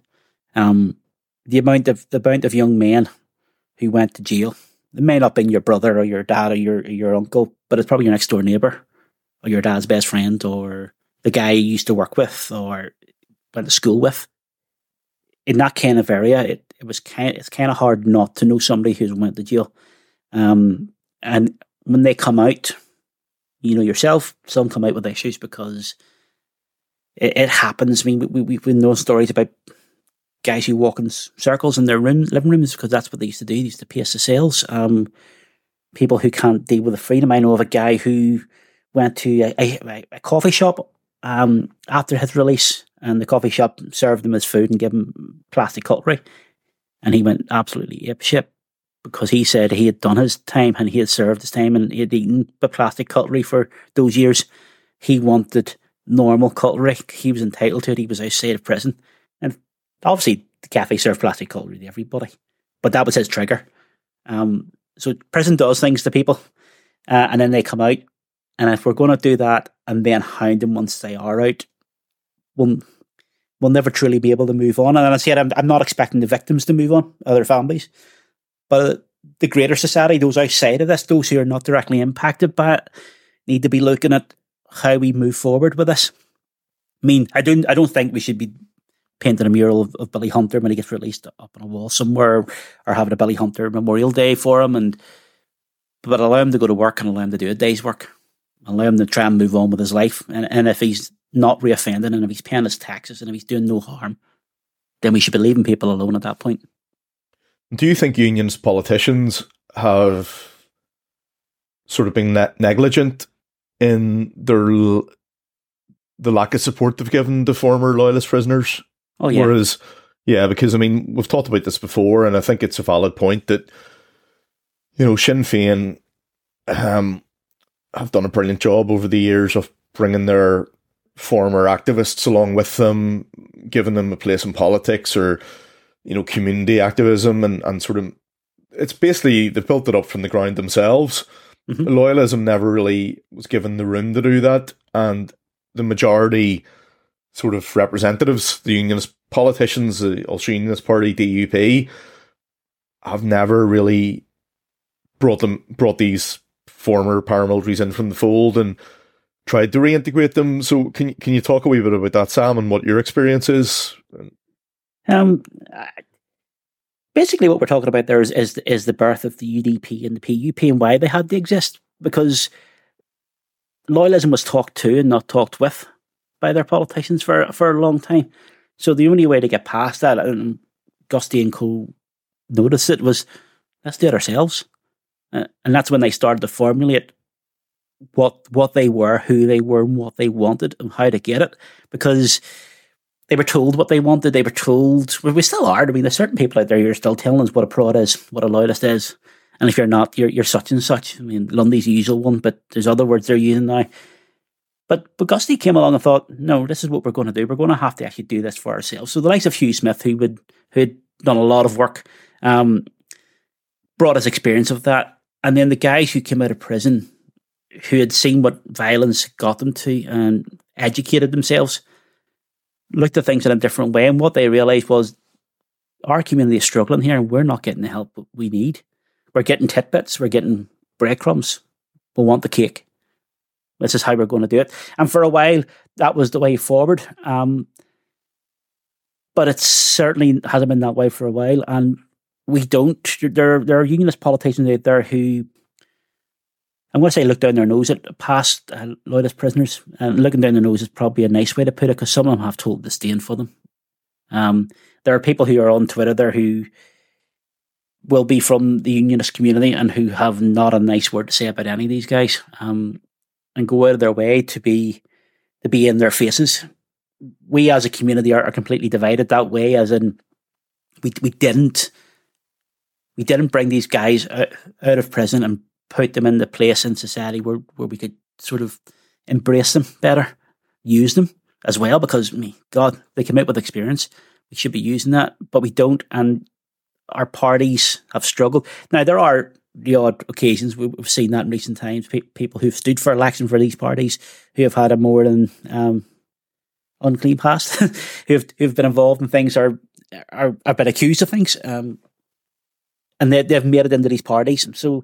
Um, the amount of the amount of young men who went to jail. It may not be your brother or your dad or your your uncle, but it's probably your next door neighbor or your dad's best friend or the guy you used to work with or went to school with. In that kind of area, it, it was kind it's kind of hard not to know somebody who's went to jail. Um, and when they come out, you know yourself, some come out with issues because it, it happens. I mean, we, we, we've known stories about guys who walk in circles in their room, living rooms because that's what they used to do. They used to pace the sales. Um, people who can't deal with the freedom. I know of a guy who went to a, a, a coffee shop um, after his release and the coffee shop served him his food and gave him plastic cutlery. And he went absolutely apeshit because he said he had done his time and he had served his time and he had eaten the plastic cutlery for those years. He wanted normal cutlery. He was entitled to it. He was outside of prison. Obviously, the cafe served plastic cutlery to everybody, but that was his trigger. Um, so prison does things to people, uh, and then they come out. And if we're going to do that and then hound them once they are out, we'll we'll never truly be able to move on. And I said, I'm, I'm not expecting the victims to move on, other families, but the greater society, those outside of this, those who are not directly impacted by it, need to be looking at how we move forward with this. I mean, I don't, I don't think we should be painting a mural of, of Billy Hunter when he gets released up on a wall somewhere, or having a Billy Hunter Memorial Day for him, and but allow him to go to work and allow him to do a day's work, allow him to try and move on with his life. And, and if he's not reoffending and if he's paying his taxes and if he's doing no harm, then we should be leaving people alone at that point. Do you think unions politicians have sort of been ne- negligent in their the lack of support they've given the former loyalist prisoners? Oh yeah. Whereas Yeah, because I mean, we've talked about this before, and I think it's a valid point that you know Sinn Féin um, have done a brilliant job over the years of bringing their former activists along with them, giving them a place in politics or you know community activism, and and sort of it's basically they've built it up from the ground themselves. Mm-hmm. Loyalism never really was given the room to do that, and the majority sort of representatives, the unionist politicians, the Ulster Unionist Party, DUP, have never really brought them brought these former paramilitaries in from the fold and tried to reintegrate them. So can can you talk a wee bit about that, Sam, and what your experience is? Um, basically, what we're talking about there is is, is the birth of the UDP and the PUP and why they had to exist because loyalism was talked to and not talked with by their politicians for for a long time. So the only way to get past that, and Gusty and Co noticed it, was let's do it ourselves. Uh, and that's when they started to formulate what what they were, who they were, and what they wanted, and how to get it. Because they were told what they wanted. They were told. Well, we still are. I mean, there's certain people out there who are still telling us what a prod is, what a loyalist is, and if you're not, you're you're such and such. I mean, Lundy's the usual one, but there's other words they're using now. But but Gusty came along and thought, no, this is what we're going to do. We're going to have to actually do this for ourselves. So the likes of Hugh Smyth, who would who had done a lot of work, um, brought us experience of that, and then the guys who came out of prison, who had seen what violence got them to and educated themselves, looked at things in a different way, and what they realised was our community is struggling here, and we're not getting the help we need. We're getting titbits, we're getting breadcrumbs. We want the cake this is how we're going to do it. And for a while, that was the way forward. Um, but it certainly hasn't been that way for a while. And we don't. There, there are unionist politicians out there who, I'm going to say, look down their nose at past uh, loyalist prisoners. And looking down their nose is probably a nice way to put it because some of them have told disdain for them. Um, there are people who are on Twitter there who will be from the unionist community and who have not a nice word to say about any of these guys. Um, and go out of their way to be to be in their faces. We as a community are, are completely divided that way, as in we we didn't we didn't bring these guys out, out of prison and put them in the place in society where, where we could sort of embrace them better, use them as well, because me, God, they come out with experience. We should be using that, but we don't, and our parties have struggled. Now there are the odd occasions we've seen that in recent times. Pe- people who've stood for election for these parties who have had a more than um, unclean past, who've who've been involved in things are are have been accused of things, um, and they they've made it into these parties. So,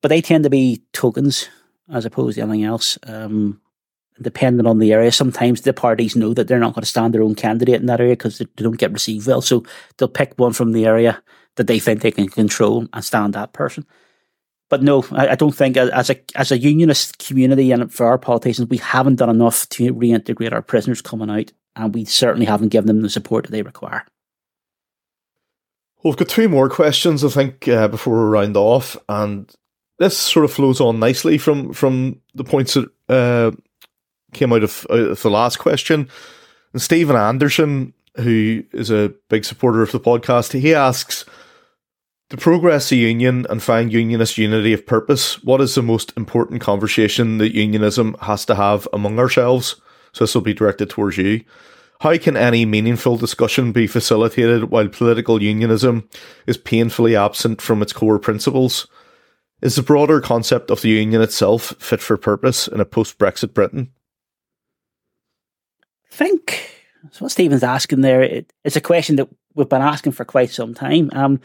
but they tend to be tokens as opposed to anything else. Um, depending on the area, sometimes the parties know that they're not going to stand their own candidate in that area because they don't get received well. So they'll pick one from the area that they think they can control and stand that person. But no, I, I don't think as a as a unionist community and for our politicians, we haven't done enough to reintegrate our prisoners coming out, and we certainly haven't given them the support that they require. Well, we've got two more questions, I think, uh, before we round off, and this sort of flows on nicely from from the points that uh, came out of, out of the last question. And Stephen Anderson, who is a big supporter of the podcast, he asks to progress the union and find unionist unity of purpose, what is the most important conversation that unionism has to have among ourselves? So this will be directed towards you. How can any meaningful discussion be facilitated while political unionism is painfully absent from its core principles? Is the broader concept of the union itself fit for purpose in a post Brexit Britain? I think so what Stephen's asking there, it, it's a question that we've been asking for quite some time. Um,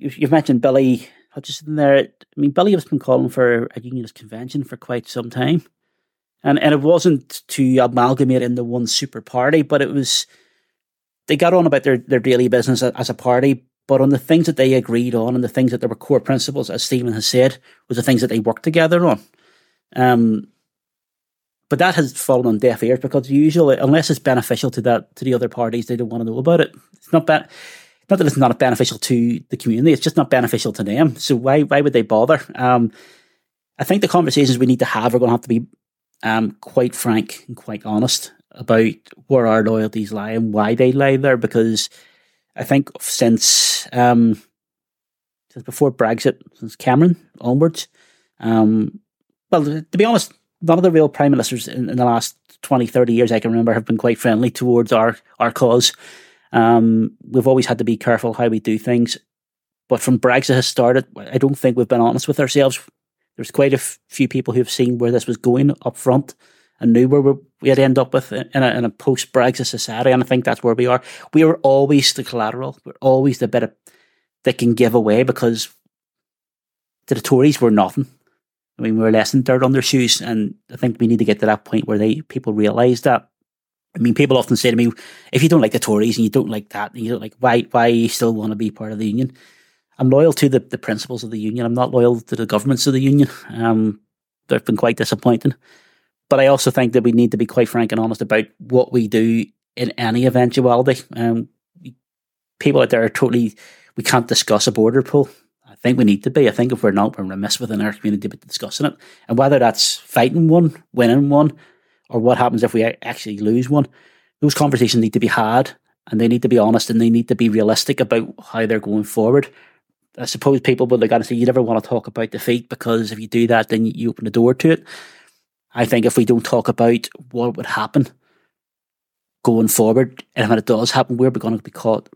you've mentioned Billy Hutchinson there. I mean, Billy has been calling for a unionist convention for quite some time. And, and it wasn't to amalgamate into one super party, but it was, they got on about their, their daily business as a party, but on the things that they agreed on and the things that there were core principles, as Stephen has said, was the things that they worked together on. Um, but that has fallen on deaf ears because usually, unless it's beneficial to that to the other parties, they don't want to know about it. It's not bad not that it's not beneficial to the community, it's just not beneficial to them. So why why would they bother? Um, I think the conversations we need to have are going to have to be um, quite frank and quite honest about where our loyalties lie and why they lie there because I think since um, since before Brexit, since Cameron onwards, um, well, to be honest, none of the real prime ministers in, in, the last 20, 30 years I can remember have been quite friendly towards our, our cause. Um, we've always had to be careful how we do things. But from Brexit has started, I don't think we've been honest with ourselves. There's quite a f- few people who've seen where this was going up front and knew where we had end up with in a, a post Brexit society. And I think that's where we are. We are always the collateral. We're always the bit of, that can give away because to the Tories we're nothing. I mean, we're less than dirt on their shoes, and I think we need to get to that point where they people realise that. I mean, people often say to me, "If you don't like the Tories and you don't like that, and you don't like why why you still want to be part of the union?" I'm loyal to the, the principles of the union. I'm not loyal to the governments of the union. Um, they've been quite disappointing. But I also think that we need to be quite frank and honest about what we do in any eventuality. Um, people out there are totally, we can't discuss a border poll. I think we need to be. I think if we're not, we're remiss within our community about discussing it. And whether that's fighting one, winning one, or what happens if we actually lose one, those conversations need to be had and they need to be honest and they need to be realistic about how they're going forward. I suppose people would look at and say, you never want to talk about defeat because if you do that, then you open the door to it. I think if we don't talk about what would happen going forward, and when it does happen, we're going to be caught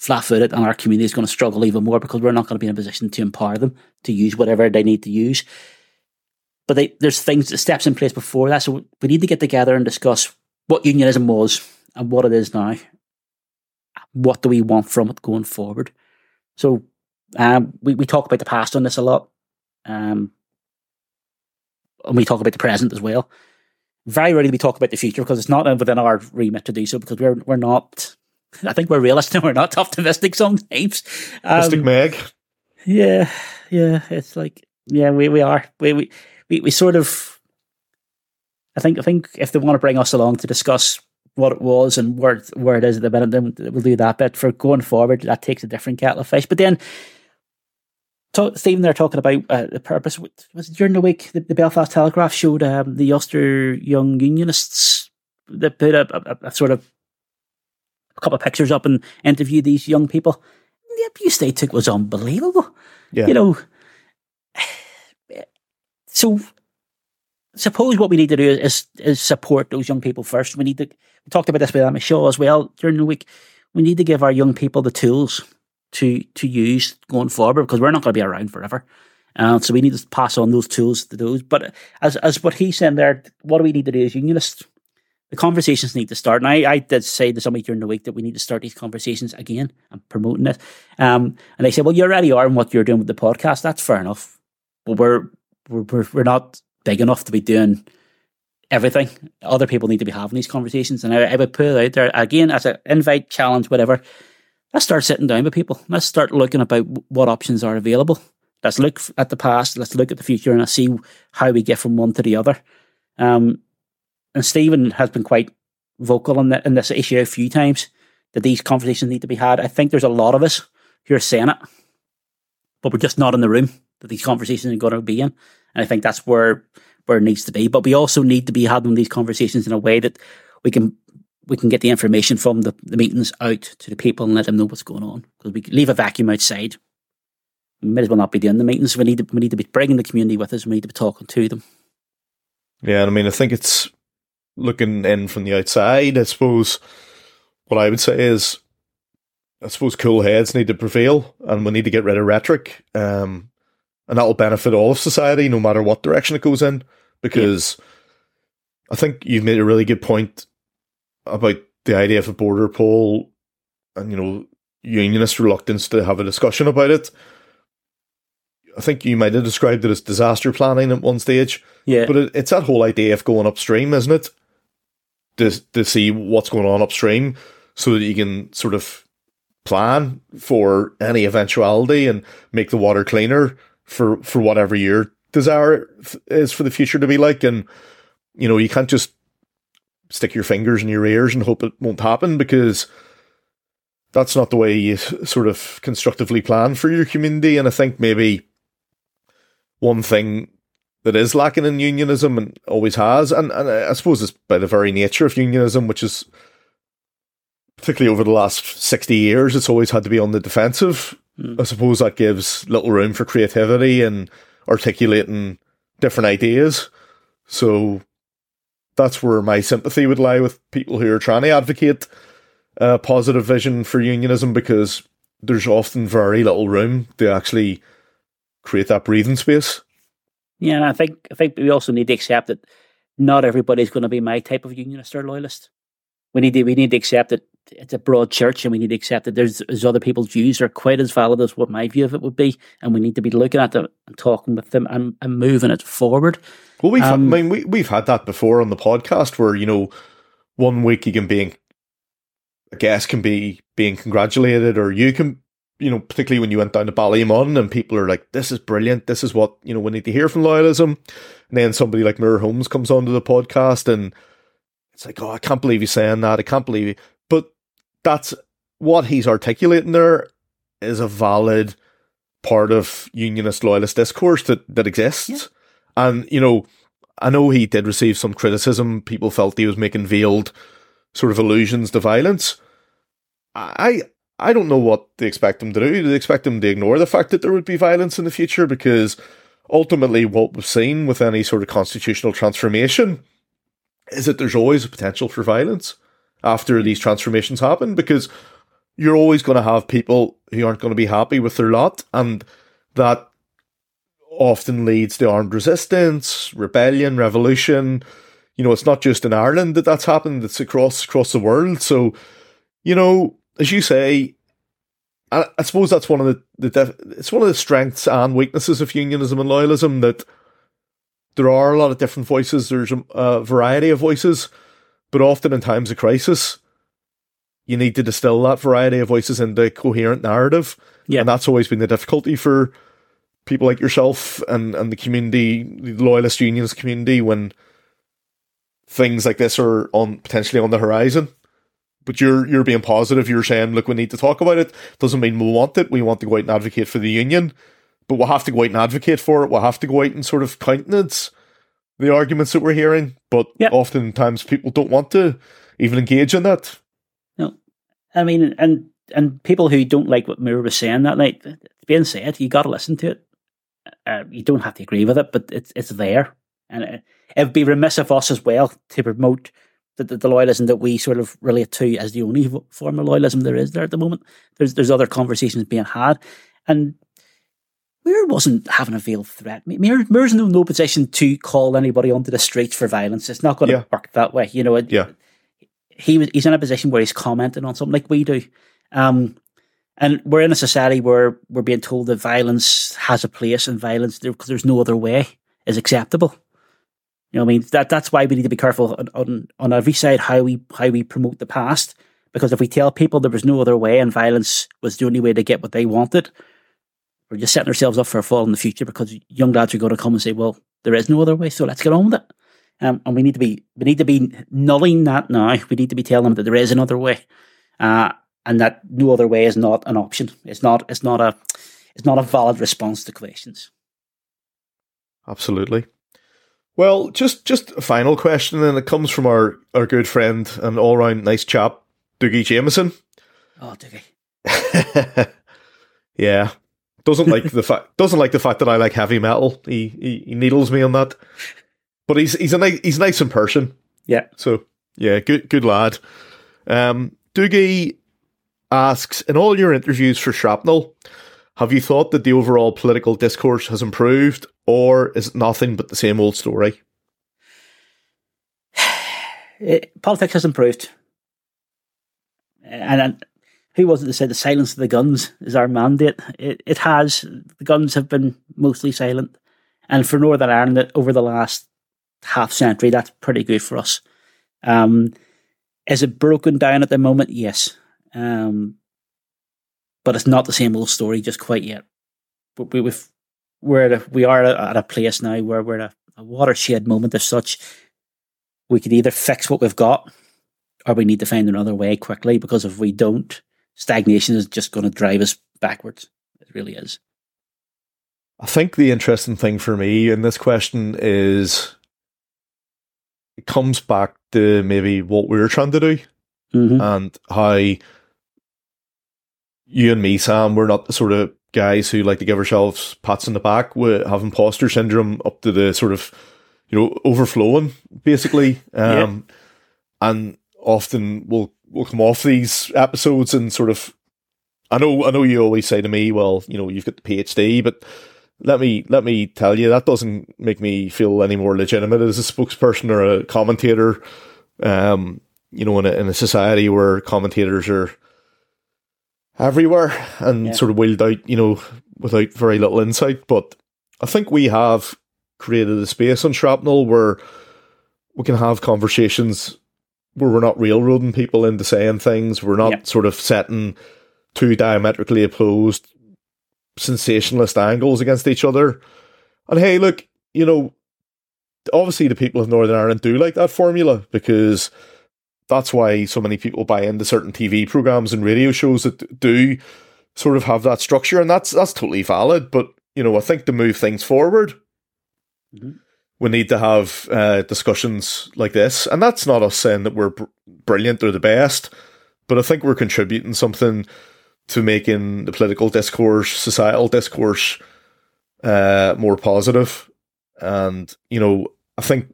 flat footed and our community is going to struggle even more because we're not going to be in a position to empower them to use whatever they need to use. But they, there's things, steps in place before that. So we need to get together and discuss what unionism was and what it is now. What do we want from it going forward? So um, we, we talk about the past on this a lot. Um, and we talk about the present as well. Very rarely we talk about the future because it's not within our remit to do so because we're we're not I think we're realistic and we're not optimistic sometimes. Um, Meg. Yeah, yeah. It's like yeah, we, we are. We, we we we sort of I think I think if they want to bring us along to discuss what it was and where where it is at the minute, then we'll do that. But for going forward, that takes a different kettle of fish. But then talk, Stephen, they're talking about uh, the purpose. Was during the week the, the Belfast Telegraph showed um, the Ulster Young Unionists that put a, a, a, sort of a couple of pictures up and interviewed these young people. The abuse they took was unbelievable. Yeah. You know, so suppose what we need to do is, is support those young people first. We need to we talked about this with Emma Shaw as well during the week. We need to give our young people the tools to to use going forward because we're not going to be around forever. Uh, so we need to pass on those tools to those. But as as what he's saying there, what do we need to do as unionists? The conversations need to start. And I, I did say to somebody during the week that we need to start these conversations again and promoting it. Um, and they said, well, you already are in what you're doing with the podcast. That's fair enough. But we're, we're, we're not big enough to be doing everything. Other people need to be having these conversations. And I, I would put it out there again as an invite, challenge, whatever let's start sitting down with people. Let's start looking about what options are available. Let's look at the past. Let's look at the future, and see how we get from one to the other. Um, and Stephen has been quite vocal on in this issue a few times that these conversations need to be had. I think there's a lot of us who are saying it, but we're just not in the room that these conversations are going to be in. And I think that's where where it needs to be. But we also need to be having these conversations in a way that we can we can get the information from the, the meetings out to the people and let them know what's going on. Because we leave a vacuum outside. We may as well not be doing the meetings. We need to, we need to be bringing the community with us. We need to be talking to them. Yeah, I mean, I think it's looking in from the outside. I suppose what I would say is, I suppose cool heads need to prevail, and we need to get rid of rhetoric. Um, and that will benefit all of society, no matter what direction it goes in. Because yeah. I think you've made a really good point about the idea of a border poll and, you know, unionist reluctance to have a discussion about it. I think you might have described it as disaster planning at one stage. Yeah. But it, it's that whole idea of going upstream, isn't it? To, to see what's going on upstream so that you can sort of plan for any eventuality and make the water cleaner for, for whatever your desire is for the future to be like. And, you know, you can't just stick your fingers in your ears and hope it won't happen because that's not the way you sort of constructively plan for your community. And I think maybe one thing that is lacking in unionism and always has. And, and I suppose it's by the very nature of unionism, which is particularly over the last 60 years, it's always had to be on the defensive. Mm. I suppose that gives little room for creativity and articulating different ideas. So that's where my sympathy would lie with people who are trying to advocate a positive vision for unionism because there's often very little room to actually create that breathing space. Yeah, and I think I think we also need to accept that not everybody's going to be my type of unionist or loyalist. We need to we need to accept that it's a broad church, and we need to accept that there's, there's other people's views are quite as valid as what my view of it would be, and we need to be looking at them and talking with them and, and moving it forward. Well, we've um, I mean we we've had that before on the podcast where you know one week you can be a guest can be being congratulated, or you can you know, particularly when you went down to Ballymun and people are like, this is brilliant. This is what, you know, we need to hear from loyalism. And then somebody like Muir Holmes comes onto the podcast and it's like, oh, I can't believe he's saying that. I can't believe it. That's what he's articulating there is a valid part of unionist loyalist discourse that, that exists. Yeah. And, you know, I know he did receive some criticism. People felt he was making veiled sort of allusions to violence. I I don't know what they expect him to do. Do they expect him to ignore the fact that there would be violence in the future? Because ultimately, what we've seen with any sort of constitutional transformation is that there's always a potential for violence after these transformations happen because you're always going to have people who aren't going to be happy with their lot and that often leads to armed resistance, rebellion, revolution. You know, it's not just in Ireland that that's happened, it's across across the world. So, you know, as you say, I, I suppose that's one of the, the def- it's one of the strengths and weaknesses of unionism and loyalism that there are a lot of different voices. There's a, a variety of voices, but often in times of crisis, you need to distill that variety of voices into a coherent narrative. Yeah. And that's always been the difficulty for people like yourself and, and the community, the loyalist unions community, when things like this are on potentially on the horizon. But you're you're being positive. You're saying, look, we need to talk about it. Doesn't mean we want it. We want to go out and advocate for the union, but we'll have to go out and advocate for it. We'll have to go out and sort of countenance the arguments that we're hearing. But yep. oftentimes people don't want to even engage in that. No, I mean, and and people who don't like what Muir was saying that night, being said, you got to listen to it. Uh, you don't have to agree with it, but it's it's there, and it, it'd be remiss of us as well to promote the, the, the, loyalism that we sort of relate to as the only form of loyalism there is there at the moment. There's there's other conversations being had, and Muir wasn't having a veiled threat. Muir, Muir's in no position to call anybody onto the streets for violence. It's not going to yeah. work that way. You know, it, yeah. he was he's in a position where he's commenting on something like we do. Um, and we're in a society where we're being told that violence has a place and violence because there's no other way is acceptable. You know, I mean that that's why we need to be careful on, on, on every side how we how we promote the past. Because if we tell people there was no other way and violence was the only way to get what they wanted, we're just setting ourselves up for a fall in the future. Because young lads are going to come and say, "Well, there is no other way, so let's get on with it." Um, and we need to be we need to be nulling that now. We need to be telling them that there is another way, uh, and that no other way is not an option. It's not. It's not a. It's not a valid response to questions. Absolutely. Well, just just a final question, and it comes from our, our good friend and all round nice chap, Dougie Jameson. Oh, Dougie. yeah, doesn't like the fact doesn't like the fact that I like heavy metal. He, he he needles me on that, but he's he's a nice he's nice in person. Yeah. So yeah, good good lad. Um, Dougie asks in all your interviews for Shrapnel, have you thought that the overall political discourse has improved, or is it nothing but the same old story? It, politics has improved. And, and who was it that said the silence of the guns is our mandate? It, it has. The guns have been mostly silent. And for Northern Ireland, over the last half century, that's pretty good for us. Um, is it broken down at the moment? Yes. Um, but it's not the same old story just quite yet. But we, we've, we're at a, we are at a place now where we're at a, a watershed moment as such. We could either fix what we've got, or we need to find another way quickly. Because if we don't, stagnation is just going to drive us backwards. It really is. I think the interesting thing for me in this question is it comes back to maybe what we are trying to do Mm-hmm. and how you and me, Sam, we're not the sort of guys who like to give ourselves pats on the back. We have imposter syndrome up to the sort of, you know, overflowing, basically. Um, And often we'll, we'll come off these episodes and sort of, I know, I know you always say to me, well, you know, you've got the PhD, but let me, let me tell you, that doesn't make me feel any more legitimate as a spokesperson or a commentator. Um, you know, in a, in a society where commentators are everywhere and Yeah. sort of wheeled out, you know, without very little insight. But I think we have created a space on Shrapnel where we can have conversations we're not railroading people into saying things. We're not Yeah. sort of setting two diametrically opposed sensationalist angles against each other. And hey, look, you know, obviously the people of Northern Ireland do like that formula because that's why so many people buy into certain TV programs and radio shows that do sort of have that structure, and that's that's totally valid. But you know, I think to move things forward, Mhm. We need to have uh, discussions like this, and that's not us saying that we're br- brilliant or the best, but I think we're contributing something to making the political discourse, societal discourse, uh, more positive. And you know, I think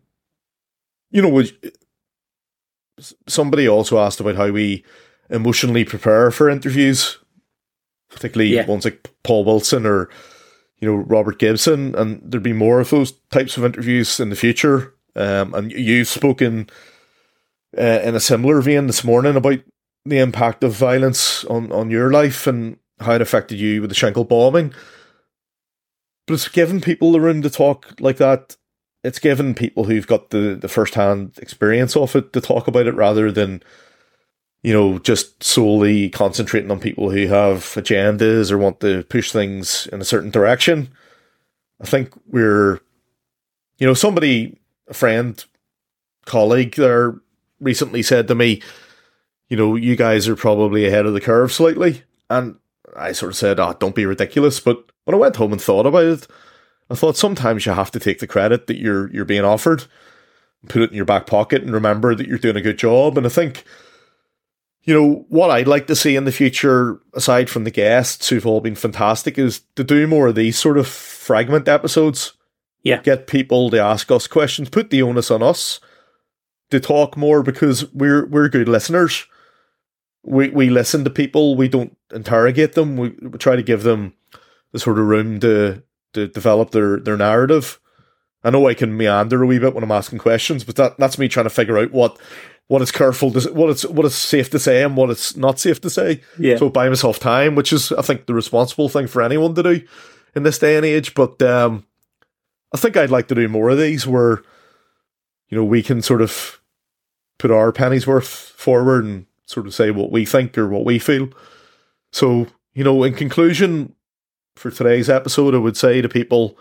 you know, we, somebody also asked about how we emotionally prepare for interviews, particularly Yeah. ones like Paul Wilson or you know Robert Gibson, and there'd be more of those types of interviews in the future. Um, and you've spoken uh, in a similar vein this morning about the impact of violence on, on your life and how it affected you with the Shankill bombing. But it's given people the room to talk like that. It's given people who've got the, the first hand experience of it to talk about it rather than, you know, just solely concentrating on people who have agendas or want to push things in a certain direction. I think we're, you know, somebody, a friend, colleague there recently said to me, you know, you guys are probably ahead of the curve slightly. And I sort of said, oh, don't be ridiculous. But when I went home and thought about it, I thought sometimes you have to take the credit that you're you're being offered, put it in your back pocket, and remember that you're doing a good job. And I think, you know, what I'd like to see in the future, aside from the guests who've all been fantastic, is to do more of these sort of fragment episodes. Yeah. Get people to ask us questions, put the onus on us to talk more because we're we're good listeners. We we listen to people. We don't interrogate them. We, we try to give them the sort of room to to develop their their narrative. I know I can meander a wee bit when I'm asking questions, but that that's me trying to figure out what what is careful to what it's what is safe to say and what it's not safe to say. Yeah. So buy myself time, which is I think the responsible thing for anyone to do in this day and age. But um, I think I'd like to do more of these where you know we can sort of put our pennies worth forward and sort of say what we think or what we feel. So you know, in conclusion, for today's episode, I would say to people,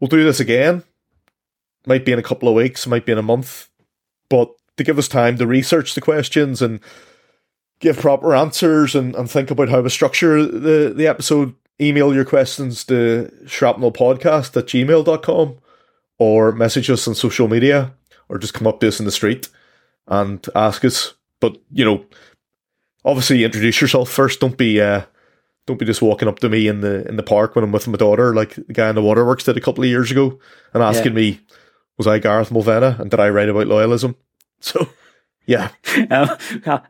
we'll do this again. Might be in a couple of weeks, might be in a month, but to give us time to research the questions and give proper answers and, and think about how to structure the, the episode, email your questions to shrapnelpodcast at gmail.com or message us on social media or just come up to us in the street and ask us. But, you know, obviously introduce yourself first. Don't be uh, don't be just walking up to me in the in the park when I'm with my daughter, like the guy in the waterworks did a couple of years ago, and asking me, was I Gareth Mulvenna and did I write about loyalism? So, yeah, Um,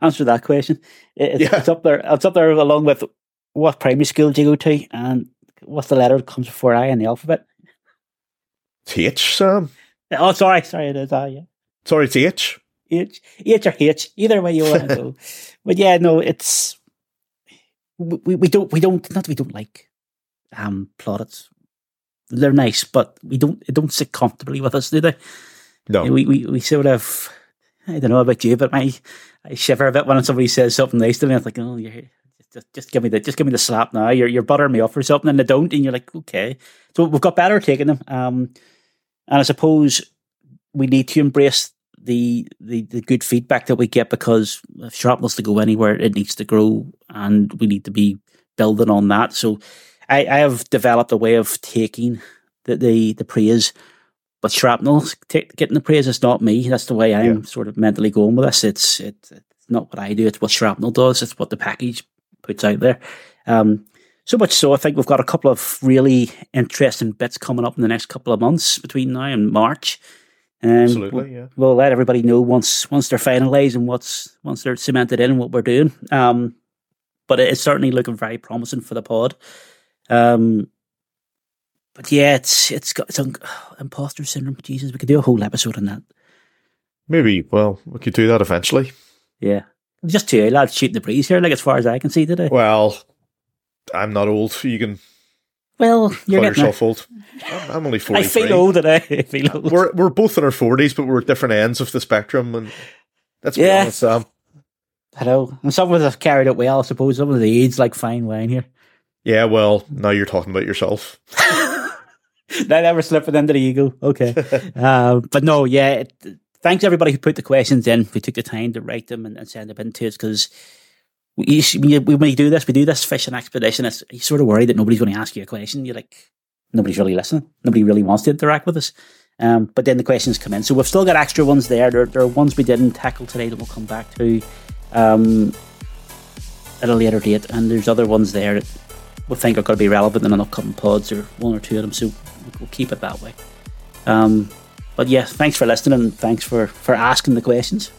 answer that question. It- It's, Yeah. it's up there. It's up there along with what primary school do you go to and what's the letter that comes before I in the alphabet. it's H, Sam. Oh, sorry, sorry, it is. Uh, yeah. Sorry, it's H. H, H or H, either way you want to go. But yeah, no, it's we, we don't we don't not that we don't like um plaudits. They're nice, but we don't they don't sit comfortably with us, do they? No, We, we we sort of I don't know about you, but my I shiver a bit when somebody says something nice to me. I'm like, oh, you're just just give me the just give me the slap now. You're you're buttering me up for something, and they don't, and you're like, okay. So we've got better taking them, um, and I suppose we need to embrace the, the the good feedback that we get because if shrapnel's to go anywhere, it needs to grow, and we need to be building on that. So I, I have developed a way of taking the the, the praise, but shrapnel t- getting the praise is not me. That's the way I'm yeah. sort of mentally going with this. It's it, it's not what I do. It's what shrapnel does. It's what the package puts out there. Um, so much so, I think we've got a couple of really interesting bits coming up in the next couple of months between now and March. Um, Absolutely, yeah. We'll, we'll let everybody know once once they're finalised and what's once they're cemented in what we're doing. Um, but it's certainly looking very promising for the pod. Um, but yeah, it's it's got it's un- imposter syndrome. Jesus, we could do a whole episode on that. Maybe. Well, we could do that eventually. Yeah, just two lads shooting the breeze here. Like as far as I can see today. Well, I'm not old. You can. Well, you're call yourself old. I'm, only forty. I feel old today. I feel old. We're we're both in our forties, but we're at different ends of the spectrum, and that's yeah. honest, Sam. I know. And some of us have carried it well, I suppose. Some of the aids like fine wine here. Yeah, well, now you're talking about yourself. that never slipping into the ego. Okay. uh, but no, yeah. It, thanks everybody who put the questions in. We took the time to write them and, and send them in to us because we, when, you, when we do this, we do this fishing expedition. It's, you're sort of worried that nobody's going to ask you a question. You're like, nobody's really listening. Nobody really wants to interact with us. Um, but then the questions come in. So we've still got extra ones there. There, there are ones we didn't tackle today that we'll come back to um, at a later date. And there's other ones there that we think are going to be relevant in an upcoming pods or one or two of them. So we'll keep it that way. Um, but yeah, thanks for listening and thanks for, for asking the questions.